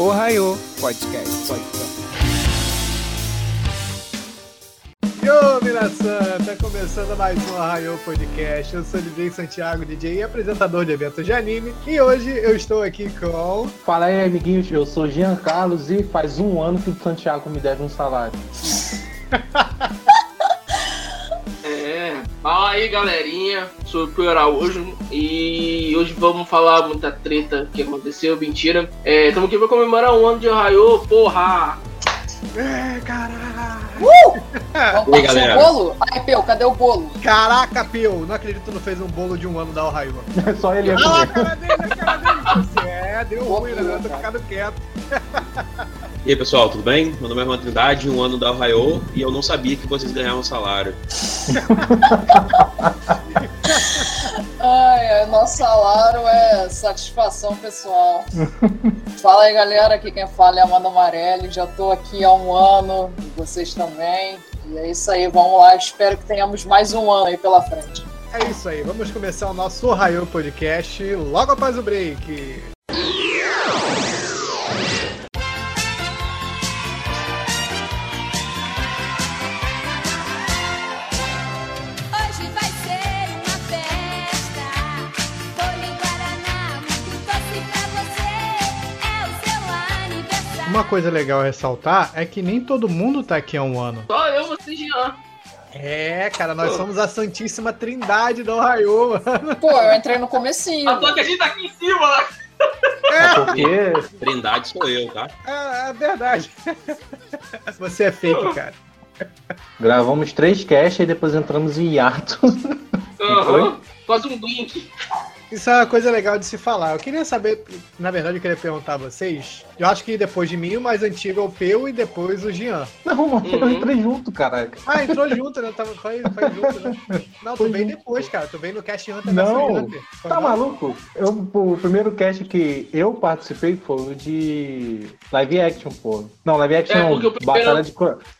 Ohio Podcast. Podcast. Yo, Minasan! Tá começando mais um Arraiô Podcast. Eu sou o DJ Santiago, DJ e apresentador de eventos de anime. E hoje eu estou aqui com. Fala aí, amiguinhos. Eu sou Jean Carlos e faz um ano que o Santiago me deve um salário. É, fala aí galerinha, sou o Pio Araújo e hoje vamos falar muita treta que aconteceu, mentira. É, estamos aqui pra comemorar um ano de Arraiô, porra! É, caralho! Uh! Vamos aí, galera? o bolo? Ai, Peu, cadê o bolo? Caraca, Pio! Não acredito que tu não fez um bolo de um ano da Ohio. Só ele Ah, a comer. cara dele, a cara dele! É, deu ruim, né? Eu tô ficando quieto. E aí pessoal, tudo bem? Meu nome é Juan Trindade, um ano da Ohio e eu não sabia que vocês ganhavam salário. Ai, ai, nosso salário é satisfação pessoal. Fala aí, galera. Aqui quem fala é Amanda Amarelli. Já tô aqui há um ano, e vocês também. E é isso aí, vamos lá. Espero que tenhamos mais um ano aí pela frente. É isso aí, vamos começar o nosso Ohio Podcast logo após o break. Coisa legal a ressaltar é que nem todo mundo tá aqui há um ano. Só eu, você e Jean. É, cara, nós somos a Santíssima Trindade do Ohio, mano. Pô, eu entrei no comecinho. Ah, só que a gente tá aqui em cima, né? Porque Trindade sou eu, tá? É, é verdade. Você é fake, cara. gravamos três casts e depois entramos em hiato. Aham. Quase um blink. Isso é uma coisa legal de se falar. Eu queria saber, na verdade, eu queria perguntar a vocês. Eu acho que depois de mim, o mais antigo é o Peu e depois o Jean. Não, mano, eu Uhum. entrei junto, caraca. Ah, entrou junto, né? Tava, foi, foi junto, né? Não, tu junto. depois, cara. Tu veio no Cast Hunter Não, Hunter. Tá não? maluco? Eu, o primeiro cast que eu participei foi o de live action, pô. Não, live action É, não. porque o primeiro- Batalha de,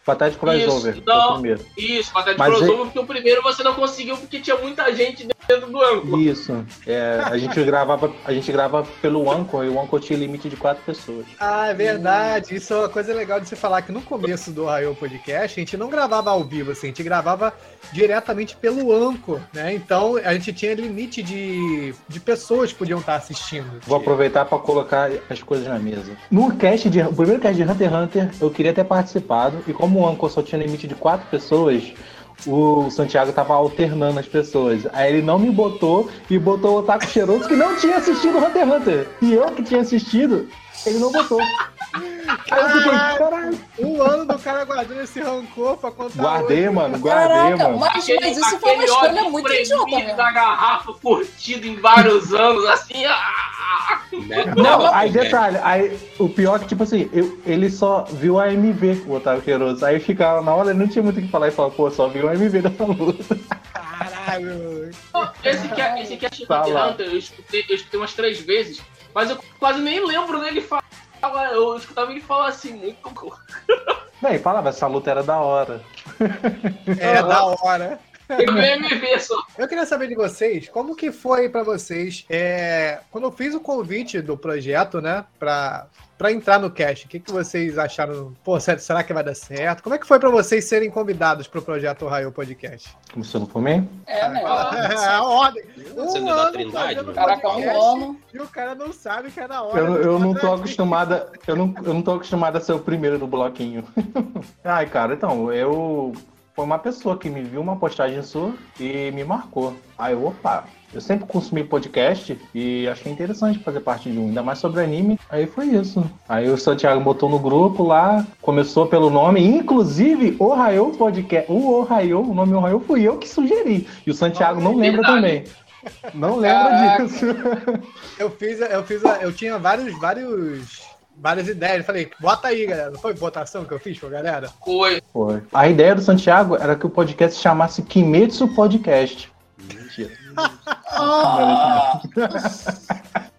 Batalha de crossover. Isso, o não. primeiro. Isso, batalha de Mas crossover, porque o primeiro você não conseguiu porque tinha muita gente dentro do ângulo. Isso. É, a gente gravava, a gente grava pelo Anchor e o Anchor tinha limite de quatro pessoas. Ah, é verdade. Isso é uma coisa legal de se falar que no começo do Ohio Podcast a gente não gravava ao vivo, assim, a gente gravava diretamente pelo Anchor, né? Então a gente tinha limite de, de pessoas que podiam estar assistindo. Vou aproveitar para colocar as coisas na mesa. No cast de, o primeiro cast de Hunter x Hunter, eu queria ter participado e como o Anchor só tinha limite de quatro pessoas, o Santiago tava alternando as pessoas. Aí ele não me botou e botou o Otaku Cheiroso que não tinha assistido Hunter x Hunter. E eu que tinha assistido, ele não botou. Aí eu fiquei, caralho. Um ano do cara guardando esse rancor pra contar. Guardei, hoje. mano, guardei, Caraca, mano. mas, mas isso foi uma escolha muito idiota da garrafa curtido em vários anos, assim. ah, Né? Não, Não, aí é. detalhe, aí o pior é que, tipo assim, eu- ele só viu a MV, o Otávio Cheiroso. Aí ficava, na hora ele não tinha muito o que falar e falava, pô, só viu a MV dessa luta. Caralho. Esse que é, esse que é Tá. Hunter, eu escutei, eu escutei umas três vezes, mas eu quase nem lembro dele falar. Eu escutava ele falar assim, muito. Bem, falava, essa luta era da hora. É da hora. Eu vi MV só. Eu queria saber de vocês, como que foi pra vocês, é, quando eu fiz o convite do projeto, né, pra, pra entrar no cast, o que, que vocês acharam? Pô, será que vai dar certo? Como é que foi pra vocês serem convidados pro projeto Ohio Podcast? Começou no Fumem? É, né? É a ordem. Você Um é da ano Trindade, mano? Caraca, um podcast ano. E o cara não sabe que é na hora. Eu, eu não tô acostumada, eu não, eu não tô acostumada a ser o primeiro do bloquinho. Ai, cara, então, eu. Foi uma pessoa que me viu uma postagem sua e me marcou. Aí eu, opa, eu sempre consumi podcast e achei interessante fazer parte de um, ainda mais sobre anime. Aí foi isso. Aí o Santiago botou no grupo lá, começou pelo nome, inclusive o Ohio Podcast, o Ohio, o nome Ohio fui eu que sugeri. E o Santiago não lembra Verdade. também. Não lembra Caraca. disso. Eu fiz, eu fiz, a- eu tinha vários, vários, várias ideias. Eu falei, bota aí, galera. Não foi votação que eu fiz pra galera? Foi. Foi. A ideia do Santiago era que o podcast se chamasse Kimetsu Podcast. Mentira. Ah,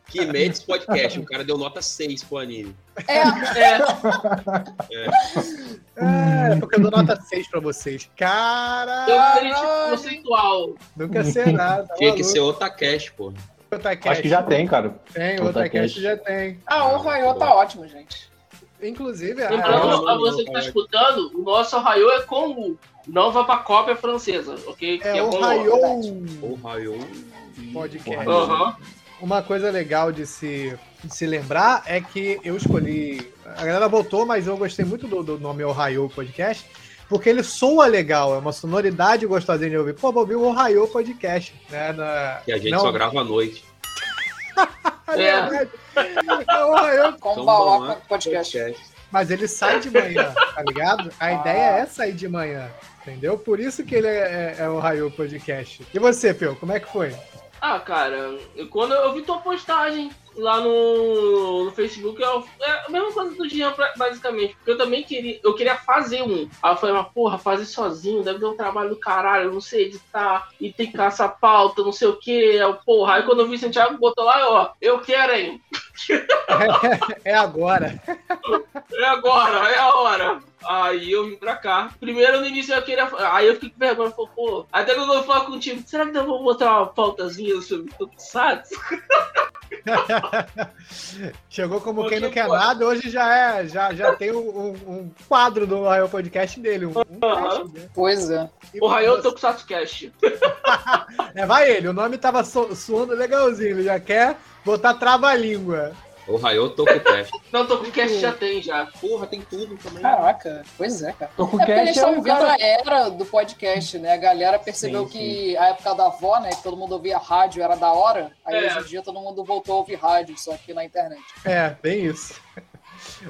Kimetsu Podcast, o cara deu nota 6 pro anime. é, É, É, porque eu dou nota 6 pra vocês. eu Cara, seria tipo conceitual. nunca será. Tá Tinha que ser Otacast, pô. Otacast. Acho que já tem, cara. Tem, o Otacast. Já tem. Ah, o Raio tá ótimo, gente. Inclusive, a- Lembrando Ah, a você que tá escutando, o nosso Arraiô é com o. Não vai pra cópia francesa, ok? é, Que o com Raio O Raio. Podcast. Aham. Uma coisa legal de se, de se lembrar é que eu escolhi. A galera votou, mas eu gostei muito do, do nome Ohio Podcast, porque ele soa legal, é uma sonoridade gostosinha de ouvir. Pô, vou ouvir o Ohio Podcast, né? Na, Que a gente não, só grava à noite. É. É o Ohio, Com o Bauá Paulo, podcast. mas ele sai de manhã, tá ligado? A ideia é sair de manhã, entendeu? Por isso que ele é, é, é o Ohio Podcast. E você, Pio, como é que foi? Ah, cara, quando eu vi tua postagem lá no, no Facebook, eu- é a mesma coisa do Jean, basicamente. Porque eu também queria, eu queria fazer um. Aí eu falei, mas porra, fazer sozinho deve dar um trabalho do caralho, eu não sei editar, e tem que caçar pauta, não sei o que. Porra, aí quando eu vi o Santiago botou lá, ó, eu quero, hein? É agora. É agora, é a hora. Aí eu vim pra cá. Primeiro no início eu queria. Aí eu fiquei com vergonha, falei, pô. Até quando eu falo contigo, será que eu vou botar uma pautazinha sobre Tokusatsu? Chegou como Porque quem não quer pode. nada, hoje já é, já, já tem um, um- quadro do Ohio Podcast dele. Um, um cast, né? Pois é. E O Raio Tokusatsu Cast. É, vai ele, o nome tava so- soando legalzinho, ele já quer botar trava-língua. O Raio Tokocast. Não, Tokucast já tem já. Porra, tem tudo também. Caraca. Pois é, cara. Tô com É porque eles cast, é estão um vivendo cara... a era do podcast, né? A galera percebeu Sim, que a época da avó, né? Que todo mundo ouvia rádio, era da hora. Aí É. hoje em dia todo mundo voltou a ouvir rádio, só que na internet. É, bem isso.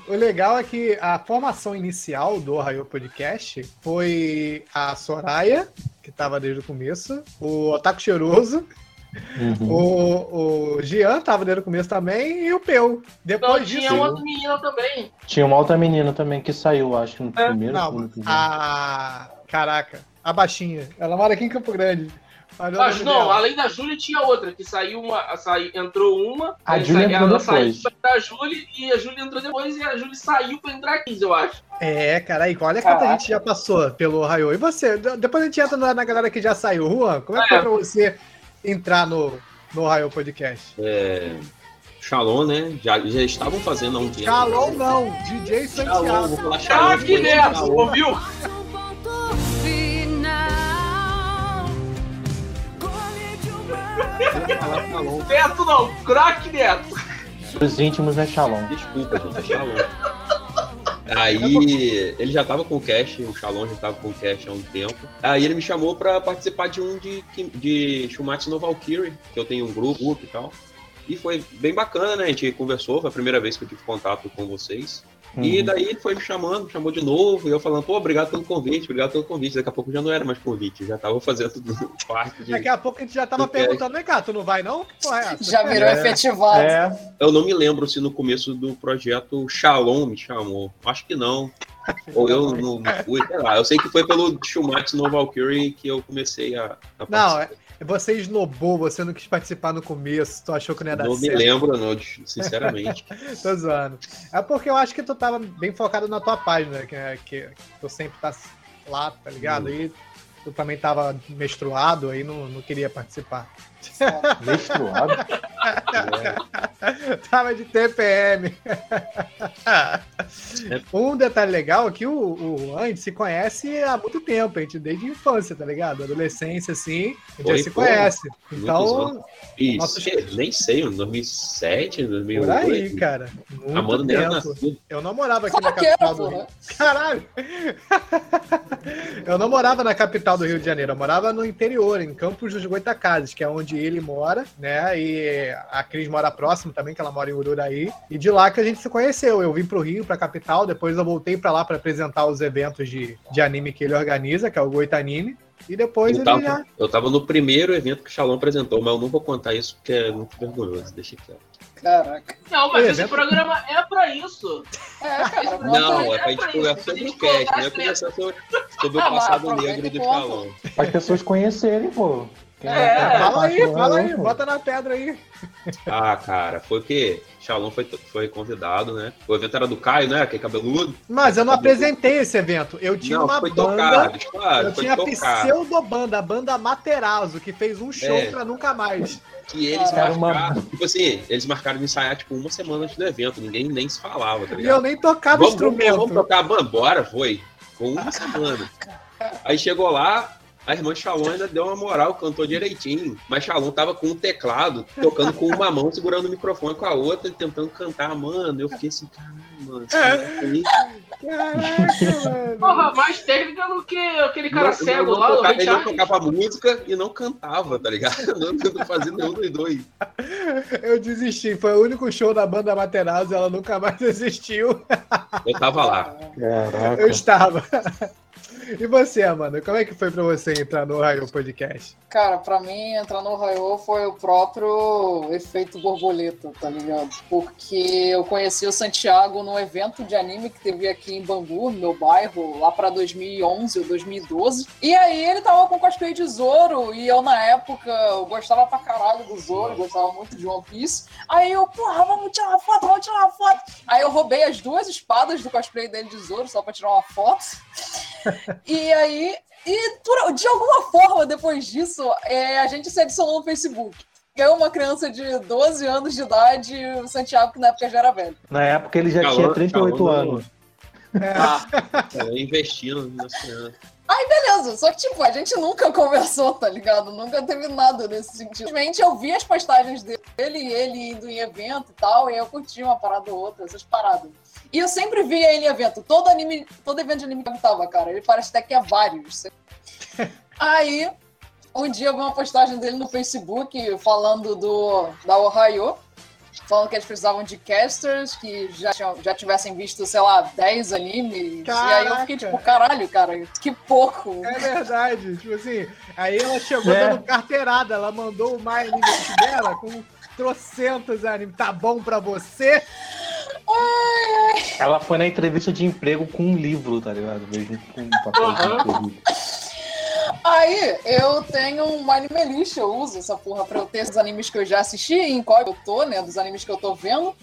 O legal é que a formação inicial do Ohio Podcast foi a Soraya, que tava desde o começo, o Otaku Cheiroso, Uhum. o, o Gian tava desde o começo também, e o Peu. Depois Não, disso. tinha uma outra menina também. Tinha uma outra menina também que saiu, acho que no É, primeiro. Não, a. Caraca, a baixinha. Ela mora aqui em Campo Grande. Mas não, dela. além da Júlia tinha outra, que saiu uma. Saiu, entrou uma. A aí Júlia entrou ela saiu depois. pra a Júlia e a Júlia entrou depois e a Júlia saiu pra entrar 15, eu acho. É, caralho, olha quanta gente já passou pelo Ohio. E você? De- Depois a gente entra na, na galera que já saiu. Juan, como é que foi É. pra você entrar no, no Ohio Podcast? É, Shalom, né? Já, já estavam fazendo há um tempo. Shalom não, DJ Shalom, Santiago. vou falar Shalom. Ah, que nessa, Shalom. ouviu? Shalom. Neto não, craque Neto. Os íntimos é Shalom. Desculpa, gente, é Shalom. Aí ele já tava com o Cash, o Shalom já tava com o Cash há um tempo. Aí ele me chamou pra participar de um de, de Shumatsu no Valkyrie, que eu tenho um grupo e tal. E foi bem bacana, né? A gente conversou, foi a primeira vez que eu tive contato com vocês. E Uhum. daí ele foi me chamando, me chamou de novo, e eu falando, pô, obrigado pelo convite, obrigado pelo convite. Daqui a pouco já não era mais convite, já tava fazendo parte de. Daqui a pouco a gente já tava perguntando, vem cá, tu não vai não? Que porra é essa? Já virou É. efetivado. É, Eu não me lembro se no começo do projeto Shalom me chamou. Acho que não. Ou eu não, não fui, sei lá. Eu sei que foi pelo Shumatsu no Valkyrie que eu comecei a, a Não, é, você esnobou, você não quis participar no começo, tu achou que não ia dar Não me certo. lembro, não, sinceramente. Tô zoando. É porque eu acho que tu tava bem focado na tua página, que, que tu sempre tá lá, tá ligado? Hum. E tu também tava menstruado, aí não, não queria participar. Menstruado. É, Tava de TPM. um detalhe legal é que o, o Juan, a gente se conhece há muito tempo, a gente desde a infância, tá ligado? Adolescência, assim, a gente Foi, já se foi. conhece. Então, Isso, Nossa, que- nem sei, 2007, por 2008. aí, cara. A Muito Amanda era tempo. nascida. Eu não morava aqui na Fala que era, capital do Rio. Caralho! eu não morava na capital do Rio de Janeiro, eu morava no interior, em Campos dos Goitacazes, que é onde ele mora, né? E a Cris mora próximo também, que ela mora em Ururaí. E de lá que a gente se conheceu. Eu vim pro Rio, pra capital, depois eu voltei pra lá pra apresentar os eventos de, de anime que ele organiza, que é o Goitanime. E depois Eu ele já. tava, eu tava no primeiro evento que o Shalom apresentou, mas eu não vou contar isso porque é muito vergonhoso, deixa quieto. Caraca. Não, mas esse programa é pra isso. É, cara, Não, conta- é pra gente pra conversar sobre a o cast, né? as Conversar sobre, sobre o Ah, passado aproveita negro do. Shalom. Para as pessoas conhecerem, pô. É, Fala aí, fala aí, bota na pedra aí. Ah, cara, foi o quê? Shalom foi, foi convidado, né? O evento era do Caio, né? Que é cabeludo. Mas eu não apresentei esse evento. Eu tinha não, uma foi banda. tocado, claro, eu foi tinha a tocado. pseudobanda, a banda Materazo, que fez um show É. pra nunca mais. E eles Era uma- marcaram, tipo assim, eles marcaram de ensaiar, tipo, uma semana antes do evento. Ninguém nem se falava, tá E eu ligado? nem tocava Vamos, vamos, instrumento. vamos tocar, mano, bora, foi. Com uma semana. Aí chegou lá, a irmã Shalom ainda deu uma moral, cantou direitinho. Mas Shalom tava com o teclado, tocando com uma mão, segurando o microfone com a outra, tentando cantar, mano. Eu fiquei assim, caralho, mano. é Caraca, mano. Porra, mais técnica do que aquele cara Não- cego não lá, o tocava, ele não tocava música e não cantava, tá ligado? Não, não fazia nenhum dos dois. Eu desisti. Foi o único show da banda Materazo, ela nunca mais existiu. Eu tava lá. Caraca. Eu estava. E você, Amanda, como é que foi pra você entrar no Raio Podcast? Cara, pra mim, entrar no Raio foi o próprio efeito borboleta, tá ligado? Porque eu conheci o Santiago num evento de anime que teve aqui em Bangu, no meu bairro, lá pra 2011 ou 2012. E aí ele tava com cosplay de Zoro, e eu, na época, eu gostava pra caralho do Zoro, gostava muito de One Piece. Aí eu, porra, vamos tirar uma foto, vamos tirar uma foto. Aí eu roubei as duas espadas do cosplay dele de Zoro, só pra tirar uma foto. E aí, e por- de alguma forma, depois disso, é, a gente se adicionou no Facebook. Eu, uma criança de 12 anos de idade, e o Santiago, que na época já era velho. Na época ele já Calor- tinha 38 calor no- anos. Ah, Eu investindo nas crianças. Beleza, só que, tipo, a gente nunca conversou, tá ligado? Nunca teve nada nesse sentido. Simplesmente eu vi as postagens dele, ele indo em evento e tal, e eu curti uma parada ou outra, essas paradas. E eu sempre via ele em evento. Todo anime, todo evento de anime que eu tava, cara. Ele parece até que é vários. Aí, um dia eu vi uma postagem dele no Facebook falando do da Ohio, falando que eles precisavam de casters que já, tinham, já tivessem visto, sei lá, 10 animes. E aí eu fiquei Caraca. tipo, caralho, cara, que pouco. É verdade, tipo assim, aí ela chegou É. dando carteirada, ela mandou o My Anime dela com trocentos animes. Tá bom pra você? Ela foi na entrevista de emprego com um livro, tá ligado? Mesmo com um papel currículo. Aí, eu tenho um anime list, eu uso essa porra pra eu ter os animes que eu já assisti, em qual eu tô, né, dos animes que eu tô vendo.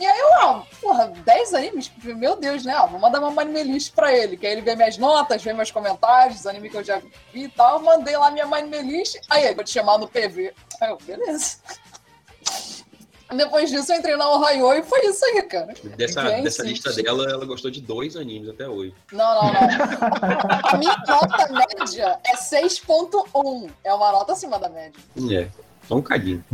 E aí eu, ah, porra, 10 animes? Meu Deus, né? Ah, vou mandar uma anime list pra ele, que aí ele vê minhas notas, vê meus comentários, os animes que eu já vi e tal. Mandei lá minha anime list, aí vou te chamar no PV. Aí eu, beleza. Depois disso eu entrei na Ohio e foi isso aí, cara. Dessa, Bem dessa lista dela, ela gostou de dois animes até hoje. Não, não, não. A minha nota média é 6.1. É uma nota acima da média. É, só um cadinho.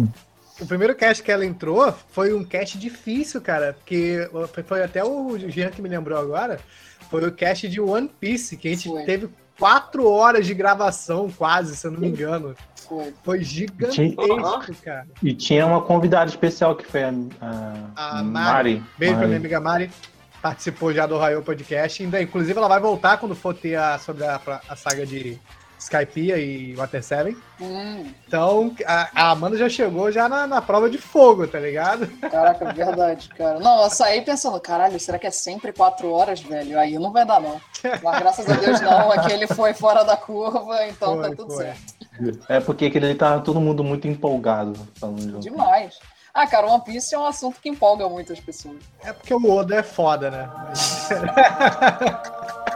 O primeiro cast que ela entrou foi um cast difícil, cara, porque foi até o Jean que me lembrou agora. Foi o cast de One Piece, que a gente Foi. teve quatro horas de gravação, quase, se eu não me engano. Foi. Gigantesco, cara. E tinha uma convidada especial que foi a, a, A Mari. Beijo pra Mari. minha amiga Mari. Participou já do Raio Podcast. Ainda, inclusive, ela vai voltar quando for ter a, sobre a, a saga de Skypiea e Water 7. Hum, Então, a, a Amanda já chegou já na, na prova de fogo, tá ligado? caraca, verdade, cara. Não, eu saí pensando, caralho, será que é sempre quatro horas, velho? Aí não vai dar, não. Mas graças a Deus não, aquele foi fora da curva, então tá Foi, tudo foi. certo. É porque aquele ali tava todo mundo muito empolgado falando junto. Demais. Ah, cara, One Piece é um assunto que empolga muitas pessoas. É porque o Oda é foda, né?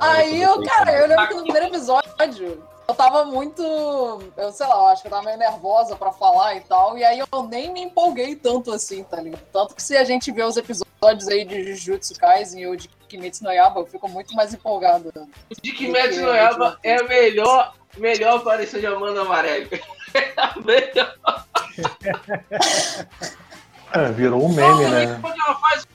Aí eu, cara, eu lembro que no primeiro episódio eu tava muito. Eu sei lá, eu acho que eu tava meio nervosa pra falar e tal. E aí eu nem me empolguei tanto assim, tá ligado? Tanto que se a gente vê os episódios aí de Jujutsu Kaisen ou de Kimetsu no Yaba, eu fico muito mais empolgada. de Kimetsu no Yaba é a melhor, melhor aparição de Amanda Amarelo. É a melhor. É, virou um meme, né? Quando ela faz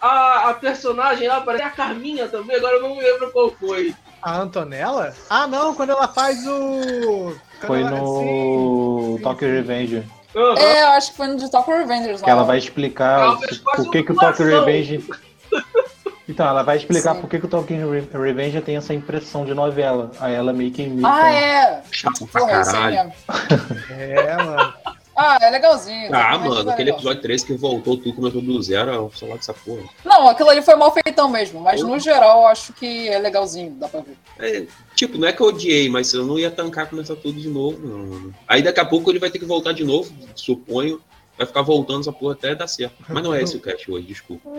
a, a personagem lá, parece a Carminha também, agora eu não me lembro qual foi. A Antonella? Ah, não, quando ela faz o. quando Foi ela- no sim, Tokyo. Revenge. Aham. É, eu acho que foi no de Tokyo Revengers, Que ela vai explicar por que, que o Tokyo. Revenge. Então, ela vai explicar Sim. por que, que o Re- Revenge tem essa impressão de novela. Aí ela meio que imita. Ah, é! Chato pra aí caralho. É, mano. Ah, é legalzinho. Ah, mano, é aquele legal. episódio 13 que voltou, tudo começou do zero, eu vou falar dessa porra. Não, aquilo ali foi mal feitão mesmo, mas no geral eu acho que é legalzinho, dá pra ver. É, tipo, não é que eu odiei, mas eu não ia tancar começar tudo de novo, não. Aí daqui a pouco ele vai ter que voltar de novo, suponho. Vai ficar voltando essa porra até dar certo. Mas não é esse o cast hoje, desculpa.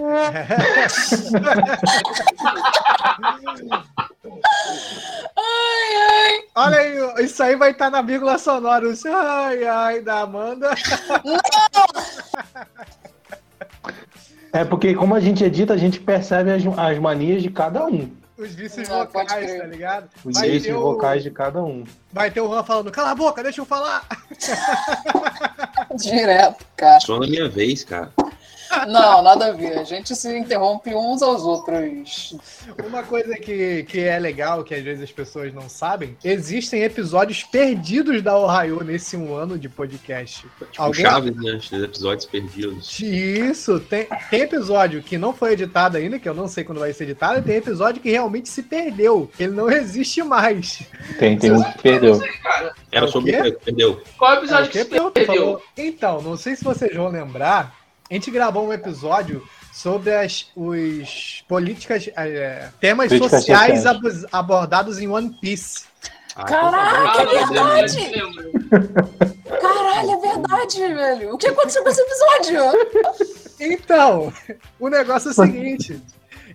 Olha aí, isso aí vai estar na vírgula sonora. os Ai, ai, da Amanda. É porque como a gente edita, a gente percebe as, as manias de cada um. Os vícios Não, vocais, tá ligado? Os Vai vícios ter o- vocais de cada um. Vai ter o Juan falando, cala a boca, deixa eu falar. Direto, cara. Só na minha vez, cara. Não, nada a ver. A gente se interrompe uns aos outros. Uma coisa que, que é legal, que às vezes as pessoas não sabem, existem episódios perdidos da Ohio nesse um ano de podcast. Tipo, Alguém- Chaves, né? Os episódios perdidos. Isso, tem, tem episódio que não foi editado ainda, que eu não sei quando vai ser editado, e tem episódio que realmente se perdeu, que ele não existe mais. Tem, tem um que perdeu. Era sobre o quê? Perdeu. qual É, episódio o que que tu perdeu? falou? Então, não sei se vocês vão lembrar, a gente gravou um episódio sobre as os políticas, é, temas Políticas sociais sociais. abus- abordados em One Piece. Ah, Caraca, tá bom, é verdade! Caralho, é verdade, velho. O que aconteceu com esse episódio? Então, o negócio é o seguinte: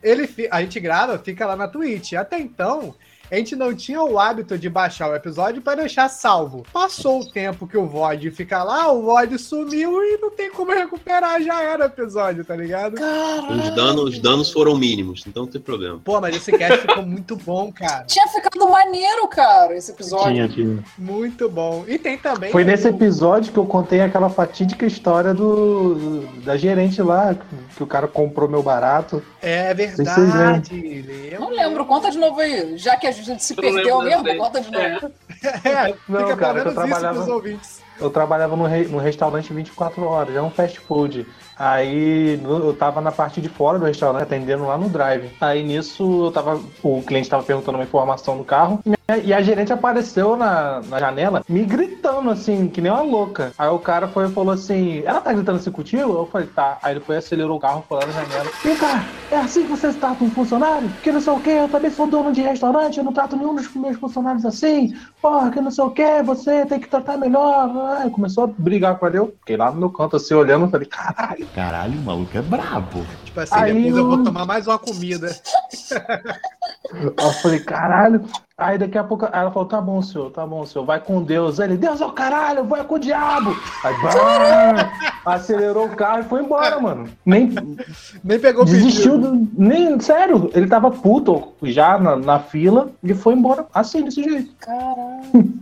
ele, a gente grava, fica lá na Twitch. Até então, a gente não tinha o hábito de baixar o episódio para deixar salvo. Passou o tempo que o VOD fica lá, o VOD sumiu e não tem como recuperar, já era o episódio, tá ligado? Os danos, os danos foram mínimos, então não tem problema. Pô, mas esse cast ficou muito bom, cara. Tinha ficado maneiro, cara, esse episódio. Tinha, tinha. Muito bom. E tem também. Foi o- nesse episódio que eu contei aquela fatídica história do da gerente lá, que o cara comprou meu barato. É verdade. Não lembro, conta de novo aí. Já que a gente se perdeu mesmo, conta de novo. É, Não, fica cara, eu trabalhava-. Eu trabalhava no, re- no restaurante 24 horas, é um fast food. Aí eu tava na parte de fora do restaurante, atendendo lá no drive. Aí nisso eu tava. O cliente tava perguntando uma informação do carro. E a gerente apareceu na, na janela, me gritando assim, que nem uma louca. Aí o cara foi e falou assim: Ela tá gritando assim contigo? Eu falei, tá. Aí ele foi acelerou o carro, foi lá na janela. Vem cá, é assim que você trata um funcionário? Que não sei o que, eu também sou dono de restaurante, eu não trato nenhum dos meus funcionários assim. Porra, que não sei o que, você tem que tratar melhor. Aí começou a brigar com ele. Eu fiquei lá no meu canto assim, olhando, falei, caralho. Caralho, o maluco é brabo. Tipo assim, Aí depois eu eu- vou tomar mais uma comida. Eu falei, caralho. Aí daqui a pouco ela falou, tá bom, senhor, tá bom, senhor, vai com Deus. Ele, Deus é o caralho, vai com o diabo. Aí, bah, acelerou o carro e foi embora, mano. Nem Nem pegou o desistiu, do, nem, sério, ele tava puto já na, na fila e foi embora assim, desse jeito. Caralho.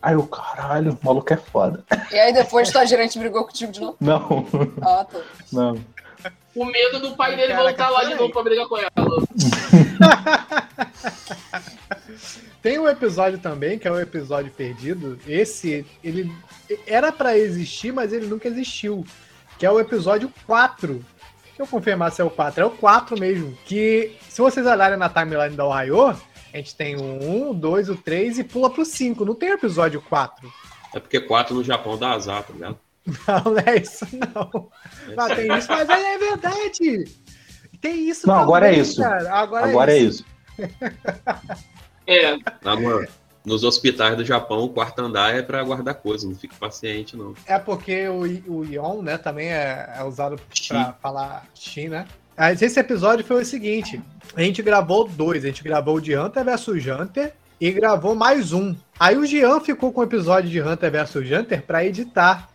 Aí eu, caralho, o maluco é foda. E aí depois tua gerente brigou contigo de novo? Não, Ah, tá. não. O medo do pai dele Caraca, voltar lá de novo pra brigar com ela. Tem um episódio também, que é o episódio perdido. Esse, ele era pra existir, mas ele nunca existiu. Que é o episódio 4. Deixa eu confirmar se é o 4. É o 4 mesmo. Que, se vocês olharem na timeline da Ohio, a gente tem o 1, o 2, o 3 e pula pro 5. Não tem o episódio 4. É porque 4 no Japão dá azar, tá ligado? Não, não é isso, não. Não, tem isso, mas é verdade. Tem isso Não, agora é também, isso. cara. Agora, Agora é isso. É, Lá no- nos hospitais do Japão, o quarto andar é pra guardar coisa, não fica paciente, não. É porque o, o Ion, né, também é, é usado pra falar Shin, né? Mas esse episódio foi o seguinte: a gente gravou dois, a gente gravou o de Hunter vs Hunter e gravou mais um. Aí o Jean ficou com o episódio de Hunter vs Hunter pra editar.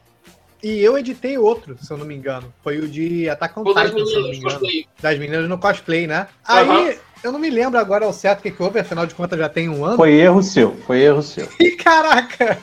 E eu editei outro, se eu não me engano. Foi o de Attack on Titan, se eu não me meninas, engano. cosplay. Das meninas no cosplay, né? Aí, eu não me lembro agora ao certo o que, que houve, afinal de contas já tem um ano. Foi erro seu, foi erro seu. E caraca!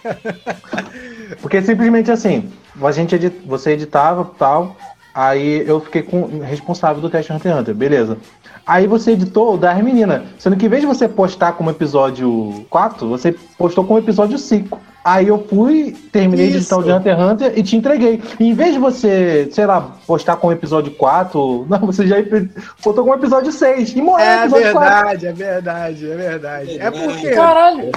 Porque simplesmente assim, a gente edit, você editava tal, aí eu fiquei com responsável do Cast Hunter x Hunter, beleza. Aí você editou o das meninas, sendo que em vez de você postar como episódio 4, você postou como episódio 5. Aí eu fui, terminei de Isso. editar o de Hunter x Hunter e te entreguei. E em vez de você, sei lá, postar com o episódio 4, não, você já botou com o episódio 6. E morreu o É episódio 4. verdade, é verdade, é verdade. É porque Caralho,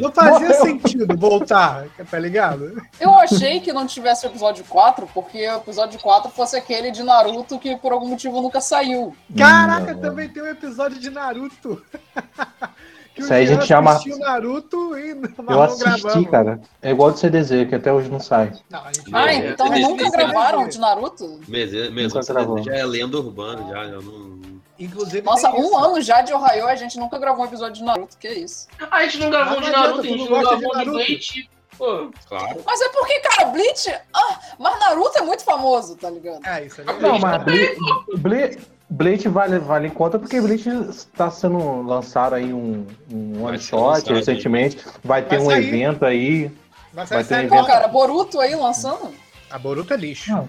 não fazia Morreu. sentido voltar, tá ligado? eu achei que não tivesse o episódio 4, porque o episódio 4 fosse aquele de Naruto que por algum motivo nunca saiu. Caraca, Não. também tem um episódio de Naruto. que Isso aí a gente chama- assistiu Naruto e Eu assisti, gravamos. cara. É igual do CDZ, que até hoje não sai. Não, gente Ah, É, então é, nunca é, gravaram de Naruto? Mesmo, mesmo Nunca já é lenda urbana, já, já não. Inclusive, Nossa, um isso. ano já de Ohio a gente nunca gravou um episódio de Naruto, que isso? A gente não gravou Ah, de Naruto, a gente não de gravou de Naruto. Bleach. Pô, Claro. Mas é porque, cara, Bleach. Ah, mas Naruto é muito famoso, tá ligado? É, isso é Não, mas Ble- Ble- Bleach vale, vale em conta porque Bleach está sendo lançado aí um, um one shot recentemente. Vai ter Vai um sair. evento aí. Vai vai sair ter série evento. Pô, cara, Boruto aí lançando? A Boruto é lixo. Não.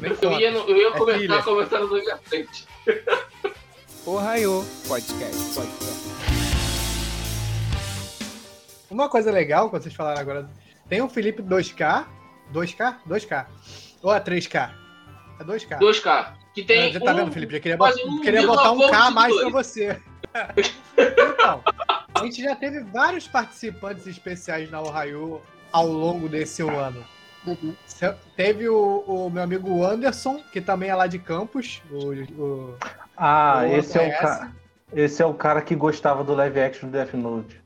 Nem eu ia, eu ia É comentar comentando do à frente. O Raio Podcast. Podcast. Uma coisa legal que vocês falaram agora, tem o Felipe 2K, 2K? 2K. Ou é 3K? É 2K. 2K. Que tem. Você tá um- vendo, Felipe? Eu queria, quase bot- um queria botar um K a mais dois. pra você. então, a gente já teve vários participantes especiais na Ohio ao longo desse ano. Uhum. Teve o, o meu amigo Anderson, que também é lá de Campos. O, o- Ah, o esse é, o OBS. ca... esse é o cara que gostava do live action do Death Note.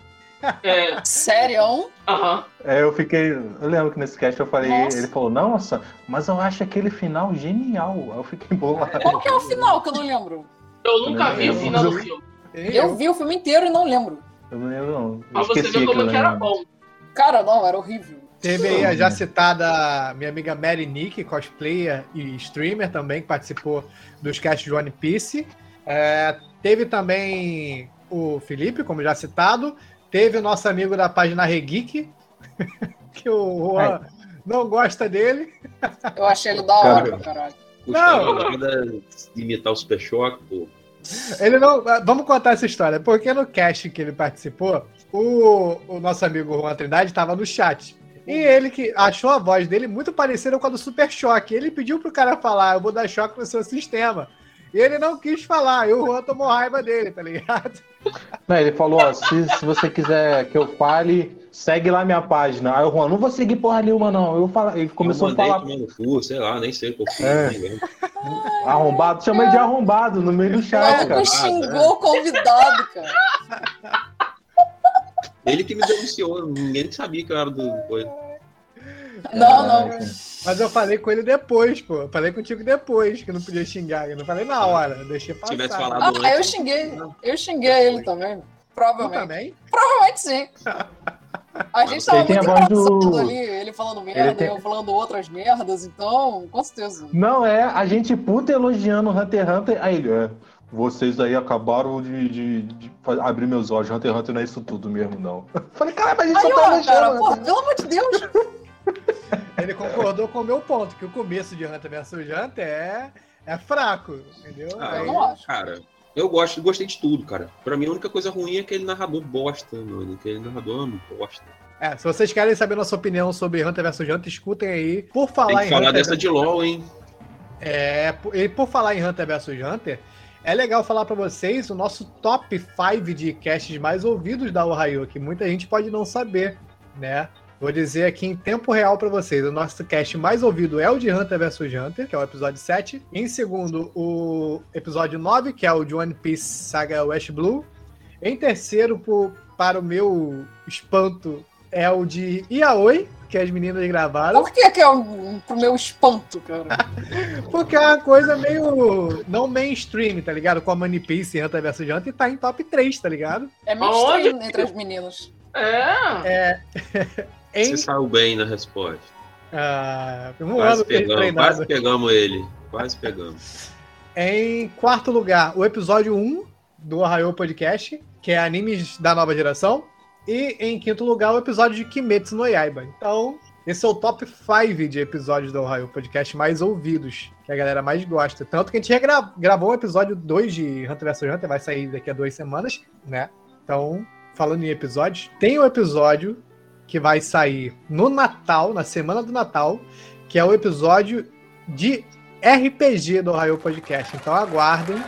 É, Sério? aham. É, eu fiquei. Eu lembro que nesse cast eu falei, Nossa. ele falou, nossa, mas eu acho aquele final genial. Aí eu fiquei bolado. Qual que é o final que eu não lembro? Eu nunca vi o Eu- final do eu- filme. Eu vi o filme inteiro e não lembro. Eu não lembro, não. Eu Mas você viu como que era né? bom. Cara, não, era horrível. Teve aí a já citada minha amiga Mary Nick, cosplayer e streamer também, que participou dos casts de One Piece. É, teve também o Felipe, como já citado. Teve o nosso amigo da página Regeek, que o Juan não gosta dele. Eu achei ele da hora, caralho. Não. Gustavo nada de imitar o Super Choque, pô. Ele não. Vamos contar essa história, porque no cast que ele participou, o, o nosso amigo Juan Trindade estava no chat. E ele que achou a voz dele muito parecida com a do Super Choque. Ele pediu pro cara falar, eu vou dar choque no seu sistema. E ele não quis falar, e o Juan tomou raiva dele, tá ligado? Não, ele falou, ó, se, se você quiser que eu fale, segue lá minha página. Aí o Juan, não vou seguir porra nenhuma, não. Eu falo, ele começou eu a falar tomar no cu, sei lá, nem sei qual foi. É. arrombado, chama ele de arrombado no meio do O chat, cara. xingou o convidado, cara. Ele que me denunciou, ninguém sabia que eu era do. Foi. Não, não. Mas eu falei com ele depois, pô. Eu falei contigo depois, que não podia xingar. Eu não falei na hora, eu deixei passar. Se tivesse falado Ah, antes. eu xinguei. Eu xinguei ele também. Tu Provavelmente. também? Provavelmente sim. A gente tava Ele muito voz do- engraçado ali, ele falando merda, tem- eu falando outras merdas, então, com certeza. Não, é a gente puta elogiando o Hunter x Hunter. Aí ele, é, vocês aí acabaram de, de- de abrir meus olhos. Hunter x Hunter não é isso tudo mesmo, não. Eu falei, cara, mas a gente Aí, só tá ó, elogiando. cara, pô, pelo amor de Deus. Ele concordou com o meu ponto, que o começo de Hunter vs Hunter é, é fraco, entendeu? Ah, Eu Aí- não acho. Cara, eu gosto, gostei de tudo, cara. Pra mim, a única coisa ruim é aquele narrador bosta, mano. Aquele narrador é um bosta. É, se vocês querem saber nossa opinião sobre Hunter vs Hunter, escutem aí. Por falar Tem que em falar Hunter dessa de LOL, hein? É, por- e por falar em Hunter vs Hunter, é legal falar pra vocês o nosso top 5 de casts mais ouvidos da Ohio, que muita gente pode não saber, né? Vou dizer aqui em tempo real pra vocês. O nosso cast mais ouvido é o de Hunter vs Hunter, que é o episódio 7. Em segundo, o episódio 9, que é o de One Piece Saga West Blue. Em terceiro, por- para o meu espanto, é o de Yaoi, que as meninas gravaram. Por que que é um, pro meu espanto, cara? Porque é uma coisa meio não mainstream, tá ligado? Com a Money Piece e Hunter vs Hunter e tá em top 3, tá ligado? É mainstream entre as meninas. É. Você saiu bem na resposta. ah, um Quase ano pegamos, quase pegamos ele. Quase pegamos. Em quarto lugar, o episódio 1 do Ohio Podcast, que é animes da nova geração. E em quinto lugar, o episódio de Kimetsu no Yaiba. Então, esse é o top 5 de episódios do Ohio Podcast mais ouvidos, que a galera mais gosta. Tanto que a gente já gra- gravou o episódio 2 de Hunter vs Hunter, vai sair daqui a duas semanas, né? Então, falando em episódios, tem o episódio que vai sair no Natal, na semana do Natal, que é o episódio de RPG do Raio Podcast. Então aguardem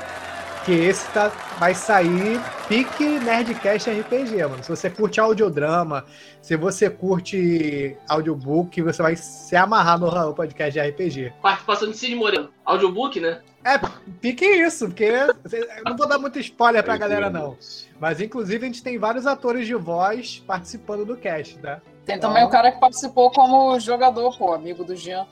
que esse tá, vai sair pique Nerdcast RPG, mano. Se você curte audiodrama, se você curte audiobook, você vai se amarrar no Raul Podcast de RPG. Participação de Cid Moreno. Audiobook, né? É, pique isso, porque eu não vou dar muito spoiler pra galera, não. Mas, inclusive, a gente tem vários atores de voz participando do cast, né? Tem também o cara que participou como jogador, pô, amigo do Jean.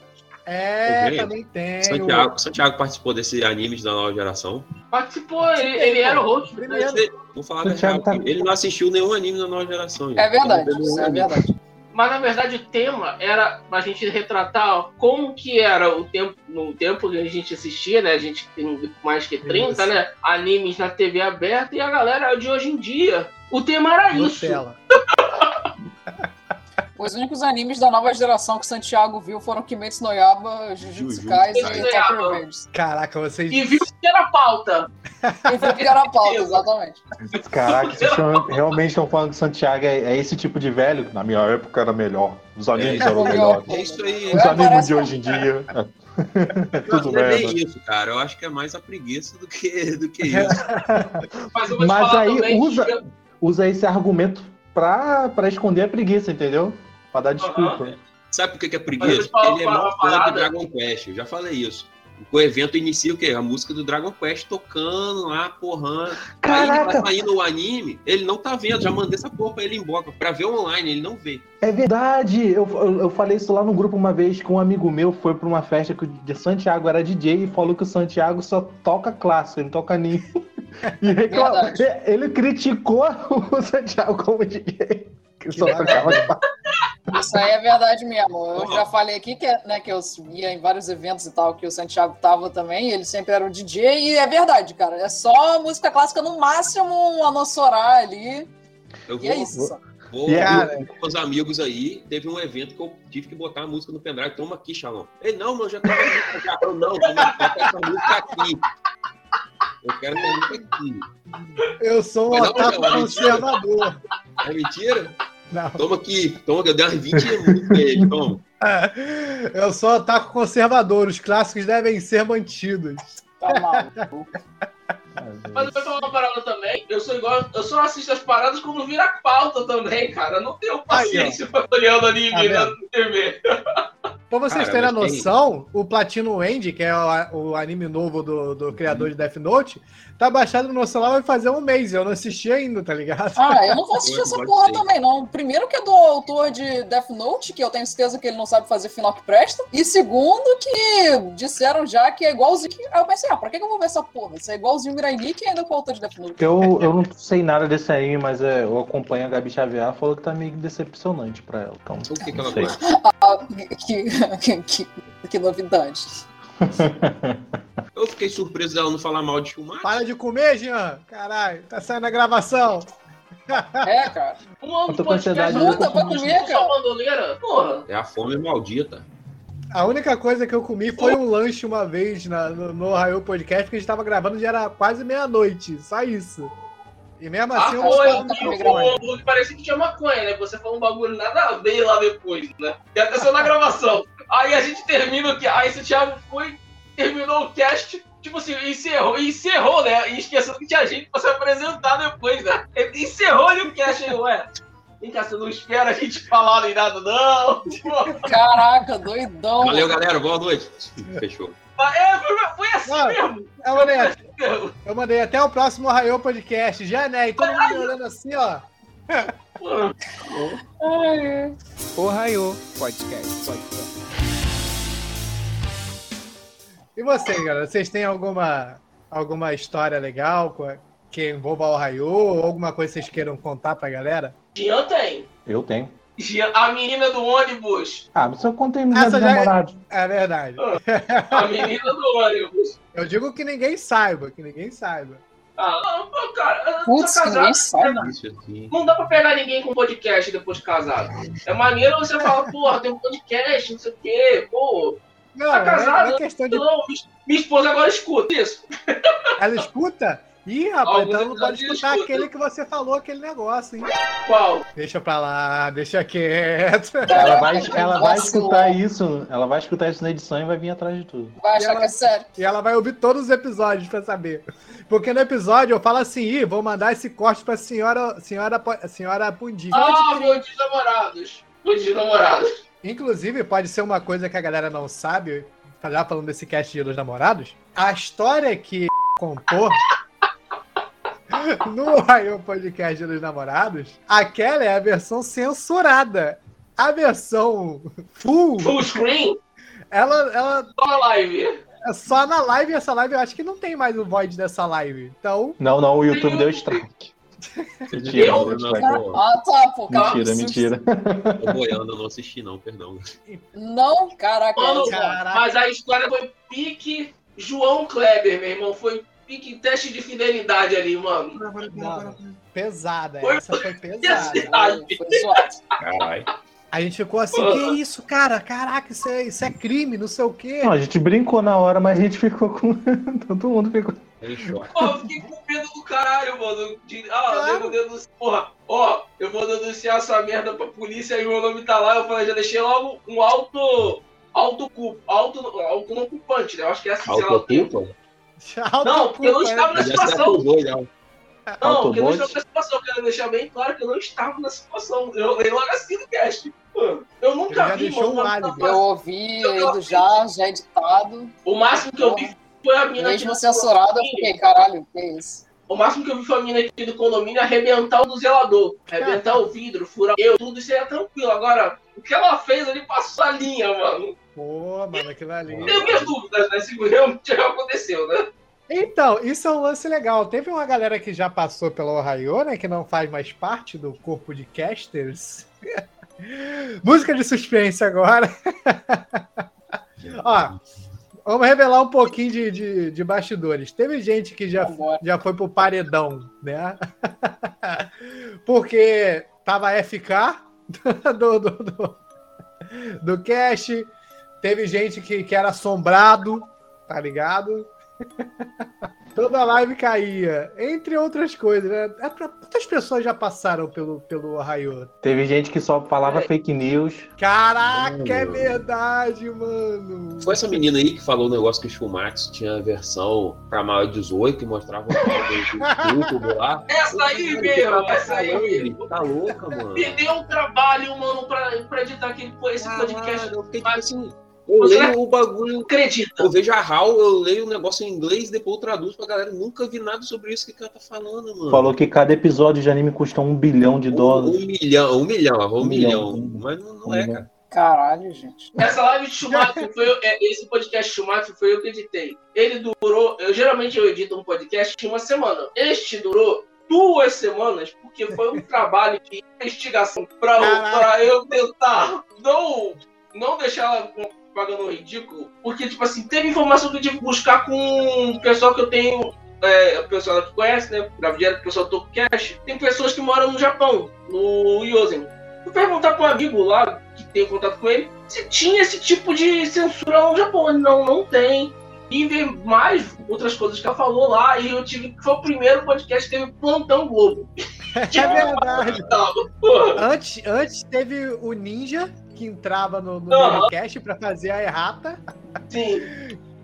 É, também tem. o- Santiago, Santiago participou desse animes da nova geração. Participou, ele, ele era o host. né? Primeiro. Vou falar a Santiago verdade. tá- Ele não assistiu nenhum anime da nova geração. É verdade, isso é anime. verdade. Mas na verdade o tema era pra gente retratar como que era o tempo, no tempo que a gente assistia, né? A gente tem mais que 30, Isso. né? Animes na TV aberta e a galera de hoje em dia. O tema era isso. Os únicos animes da nova geração que Santiago viu foram Kimetsu no Yaba, Jujutsu Kaisen e Tokyo Revengers. Caraca, vocês. E viu que era pauta. E viu que era a pauta, exatamente. Caraca, vocês realmente estão falando que Santiago é, é esse tipo de velho? Na minha época era melhor. Os animes É, eram é, melhores. É isso aí. Os É, animes parece de hoje em dia. É tudo não é bem isso, cara. Eu acho que é mais a preguiça do que, do que isso. Mas Mas aí usa- que- Usa esse argumento pra, pra esconder a preguiça, entendeu? Pra dar desculpa. Sabe por que, é preguiça? falo Ele é mó fã do. Dragon Quest. Eu já falei isso. O evento inicia o quê? A música do Dragon Quest tocando lá, porrando. Aí Caraca, tá saindo o anime, ele não tá vendo. Já mandei essa porra pra ele embora. Pra ver online, ele não vê. é verdade! Eu, eu, eu falei isso lá no grupo uma vez que um amigo meu foi pra uma festa que o de Santiago era DJ e falou que o Santiago só toca clássico, ele não toca anime. E reclamou- ele criticou o Santiago como DJ. Que só tocava. Isso aí é verdade mesmo. Eu já falei aqui que, né, que eu ia em vários eventos e tal, que o Santiago tava também, ele sempre era o DJ, e é verdade, cara. É só música clássica, no máximo um anossorá ali. Eu E vou, é isso. só. vou E cara- com os amigos aí. Teve um evento que eu tive que botar a música no pendrive. Toma aqui, Shalom. Ele, não, mas eu já tava aqui. Já. Eu, não, toma, toca essa música aqui. Eu quero essa música aqui. Eu sou um otaku é conservador. É mentira? Não. Toma aqui. Toma, que eu dei umas 20 músicas pra ele. Toma. Eu sou otaku conservador. Os clássicos devem ser mantidos. Tá maluco. Mas eu vou falar uma parada também. Eu sou igual. Eu só assisto as paradas quando vira pauta também, cara. Eu não tenho paciência pra olhando anime Tá na vendo? TV. Pra vocês Cara, terem a mas tem- noção, o Platino End, que é o, o anime novo do, do criador de Death Note, tá baixado no meu celular vai fazer um mês. Eu não assisti ainda, tá ligado? Ah, eu não vou assistir essa porra também, não. Primeiro que é do autor de Death Note, que eu tenho certeza que ele não sabe fazer final que presta. E segundo que disseram já que é igualzinho. Aí eu pensei, ah, pra que eu vou ver essa porra? Isso é igualzinho o Mirai Nikki ainda com o autor de Death Note. Eu, eu não sei nada desse anime, mas é, eu acompanho a Gabi Xavier, ela falou que tá meio decepcionante pra ela. Então, O que, que ela não sei. gosta? Ah, que, que, que, que novidade. Eu fiquei surpreso dela não falar mal de Schumacher. Para de comer, Jean! Caralho, tá saindo a gravação. É, cara. Um Eu tô com podcast ansiedade, só eu tô com medo, cara. Porra. É a fome maldita. A única coisa que eu comi foi um lanche uma vez na- no, no Raio Podcast, que a gente tava gravando já era quase meia-noite. Só isso. E mesmo Ah, assim, eu foi, não tá o hambúrguer parecia que tinha maconha, né? Você falou um bagulho nada a ver lá depois, né? E até saiu na gravação. Aí a gente termina o que? Aí esse Thiago foi, terminou o cast, tipo assim, encerrou, encerrou, né? E esquecendo que tinha gente pra se apresentar depois, né? Ele encerrou ali o cast aí, ué. Vem cá, você não espera a gente falar nem nada, não. Tipo, Caraca, doidão. Valeu, galera. Boa noite. Fechou. é, foi, assim Não, mesmo. Eu mandei, eu mandei até o próximo Raio Podcast. Já, né? E todo mundo olhando assim, ó. O Raio Podcast. Podcast. E vocês, galera? Vocês têm alguma, alguma história legal que envolva o Raio? Ou alguma coisa que vocês queiram contar pra galera? Jean tem. Eu tenho. A menina do ônibus. Ah, mas eu contei meus Essa já é-. É verdade. A menina do ônibus. Eu digo que ninguém saiba, que ninguém saiba. Ah, não, pô, cara, Putz, casado. ninguém sabe. Isso aqui. Não dá pra pegar ninguém com podcast depois de casado. É maneiro você falar, porra, tem um podcast, não sei o quê, pô. Não, Tá é- casado? não é questão de. Não, minha esposa agora escuta isso. Ela escuta? Ih, rapaz, Alguns então não pode escutar escuta. aquele que você falou, aquele negócio, hein? Qual? Deixa pra lá, deixa quieto. Ela vai, ela vai escutar isso, ela vai escutar isso na edição e vai vir atrás de tudo. Vai achar ela- que é sério. E ela vai ouvir todos os episódios pra saber. Porque no episódio eu falo assim, Ih, vou mandar esse corte pra senhora, senhora, senhora Pundi. Ah, meu namorados. Meu de namorados. Inclusive, pode ser uma coisa que a galera não sabe, já falando desse cast de dos namorados, a história que contou no Raio Podcast dos Namorados, aquela é a versão censurada. A versão full, Full screen? ela, ela Só na live. é só na live, essa live eu acho que não tem mais o void dessa live. Então, Não, não, o YouTube deu strike. Mentira, não deu strike. Não, Ah, tá, pô. calma. Mentira, mentira. tô boiando, eu não assisti não, perdão. Não, caraca. Mano, mas a história foi pique João Kleber, meu irmão. Foi pique teste de fidelidade ali, mano. Não, pesada, Foi- essa foi pesada. Foi zoado. Caralho. A gente ficou assim, que isso, cara? Caraca, isso é, isso é crime, não sei o quê. Não, a gente brincou na hora, mas a gente ficou com. Todo mundo ficou. Em. Porra, eu fiquei com medo do caralho, mano. De, ah, Claro. eu vou denunciar. Porra, ó, eu vou denunciar essa merda pra polícia e meu nome tá lá. Eu falei, já deixei logo um auto. Auto culpa. Auto, auto não culpante, né? Eu acho que é assim, sei lá o termo. Autoculpa? Não, porque eu não estava na situação. Não, porque eu não estava na situação. Eu quero deixar bem claro que eu não estava na situação. Eu leio logo assim no cast. Mano, Eu Ele nunca já vi, deixou mano. um álibi. Eu ouvi ele já, já editado. O máximo que eu vi foi a mina. Mesmo aqui do censurado, eu fiquei, caralho, que isso? O máximo que eu vi foi a mina aqui do condomínio arrebentar o do zelador. Arrebentar o vidro, furar eu, tudo isso aí é tranquilo. Agora, o que ela fez ali passou a linha, mano. Pô, mano, aquilo ali. Tenho minhas dúvidas, né? Se realmente aconteceu, né? Então, isso é um lance legal. Teve uma galera que já passou pela Ohio, né? Que não faz mais parte do corpo de casters. Música de suspense agora. Ó, vamos revelar um pouquinho de, de, de bastidores. Teve gente que já, já foi pro paredão, né? Porque tava FK do, do, do, do cast. Teve gente que, que era assombrado, tá ligado? Toda live caía, entre outras coisas, né? É Quantas pessoas já passaram pelo, pelo Ohio? Teve gente que só falava É. fake news. Caraca, é Mano. verdade, mano. Foi essa menina aí que falou o negócio que o Schumacher tinha a versão pra maior de 18 que mostrava o YouTube lá. Essa aí mesmo, essa aí mesmo. Tá louca, mano. Me deu um trabalho, mano, pra, pra editar aquele, esse podcast. Caralho, eu fiquei tipo assim. Eu Você leio o bagulho, Acredita? eu vejo a HAL, eu leio o negócio em inglês, depois eu traduzo pra galera. Nunca vi nada sobre isso que o cara tá falando, mano. Falou que cada episódio de anime custa um bilhão de um, dólares. um milhão, um milhão, um, Um milhão. milhão. Mas não, não Um é, milhão. cara. Caralho, gente. Essa live de Schumacher foi eu, é, esse podcast Schumacher foi eu que editei. Ele durou, eu geralmente eu edito um podcast de uma semana. Este durou duas semanas porque foi um trabalho de investigação pra eu tentar não não deixar ela pagando ridículo, porque tipo assim, teve informação que eu tive que buscar com o pessoal que eu tenho é, o pessoal que conhece, né? Gravidiano, o pessoal do Cash. Tem pessoas que moram no Japão, no Yosen. Fui perguntar para um amigo lá, que tem contato com ele, se tinha esse tipo de censura no Japão. Ele, não, não tem. E ver mais outras coisas que ela falou lá, e eu tive. Foi o primeiro podcast que teve Plantão Globo. É verdade. Antes, antes teve o Ninja, que entrava no, no Aham. cast pra fazer a errata. Sim.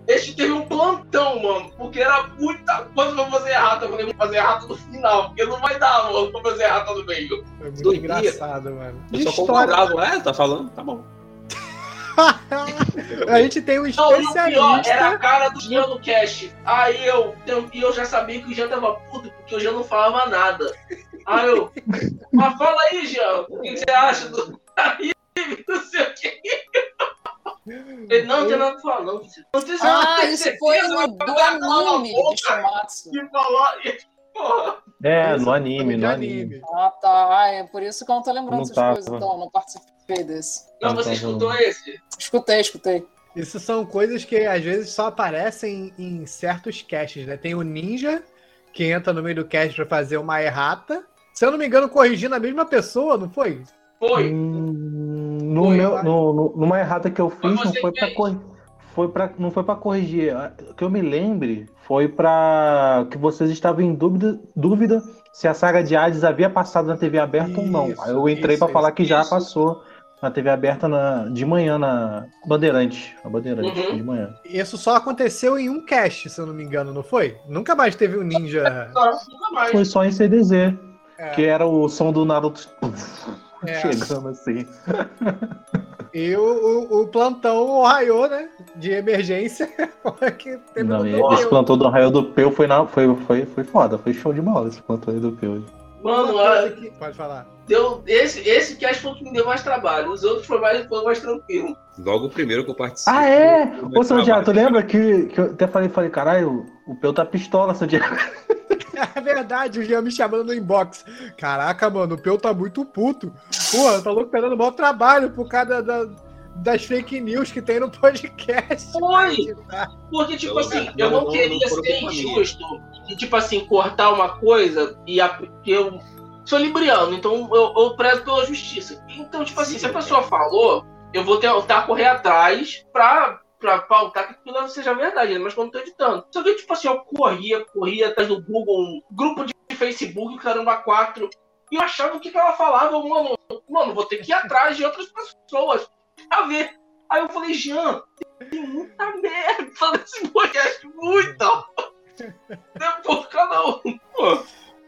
Este teve um plantão, mano, porque era muita coisa pra fazer errata. Eu falei, vou fazer errata no final, porque não vai dar, mano, pra fazer errata no meio. Foi muito engraçado, mano. Eu De só concordava, é, tá falando? Tá bom. a gente tem um Não, e o pior era a especialista. cara do Jean no cast. Aí eu, eu, e eu já sabia que o Jean tava puto, porque o Jean não falava nada. Aí eu, mas fala aí, Jean, o que você acha do anime, não sei o que. Ele, não, não falar, não. Não sei se ela Ah, isso certeza, foi no, do anime Shumatsu. E porra. É, no anime, no anime. Ah, tá. Ah, é por isso que eu não tô lembrando Não essas tava. coisas, então. Não participei desse. Não, Não, você tá escutou esse? Escutei, escutei. Isso são coisas que às vezes só aparecem em certos caches, né? Tem o Ninja, que entra no meio do cast pra fazer uma errata. Se eu não me engano, corrigindo a mesma pessoa, não foi? Foi. Hum, no Foi, meu, no, no- numa errata que eu Foi fiz, não foi que pra fez. corrigir. foi para não foi pra corrigir. O que eu me lembre foi pra que vocês estavam em dúvida, dúvida se a saga de Hades havia passado na TV aberta ou não. Isso, Aí eu entrei isso, pra falar que já isso. passou na TV aberta na, de manhã na Bandeirante. A Bandeirante, Uhum. de manhã. Isso só aconteceu em um cast, se eu não me engano, não foi? Nunca mais teve um ninja. Não, nunca mais. Foi só em CDZ, É, que era o som do Naruto É. chegando assim. E o, o, o plantão Ohio, né? De emergência. que teve Não, e esse plantão do Arraial do Peu foi, na, foi, foi, foi foda, foi show de bola esse plantão aí do Peu. Mano, olha, que- Pode falar. deu, esse, esse cast foi o que me deu mais trabalho. Os outros foi mais, foi mais tranquilo. Logo o primeiro que eu participo. Ah, é? Ô, Santiago, tu lembra que, que eu até falei, falei, caralho, o Peu tá pistola, Santiago. É verdade, o Jean me chamando no inbox. Caraca, mano, o Peu tá muito puto. Porra, tá louco perdendo maior trabalho por causa da- das fake news que tem no podcast. Foi! Porque, tipo Eu- assim, não, eu não, não- não queria foram ser injusto e, tipo assim, cortar uma coisa e eu sou libriano, então eu, eu prezo pela justiça. Então, tipo assim, Sim, se a é. pessoa falou, eu vou tentar correr atrás pra, pra pautar que aquilo seja verdade, né? mas quando eu tô editando. Só que, tipo assim, eu corria, corria atrás do Google, um grupo de Facebook, caramba, quatro, e eu achava o que, que ela falava, mano, mano, vou ter que ir atrás de outras pessoas a ver. Aí eu falei, Jean, tem muita merda nesse podcast, muita. Depois cada um. Pô,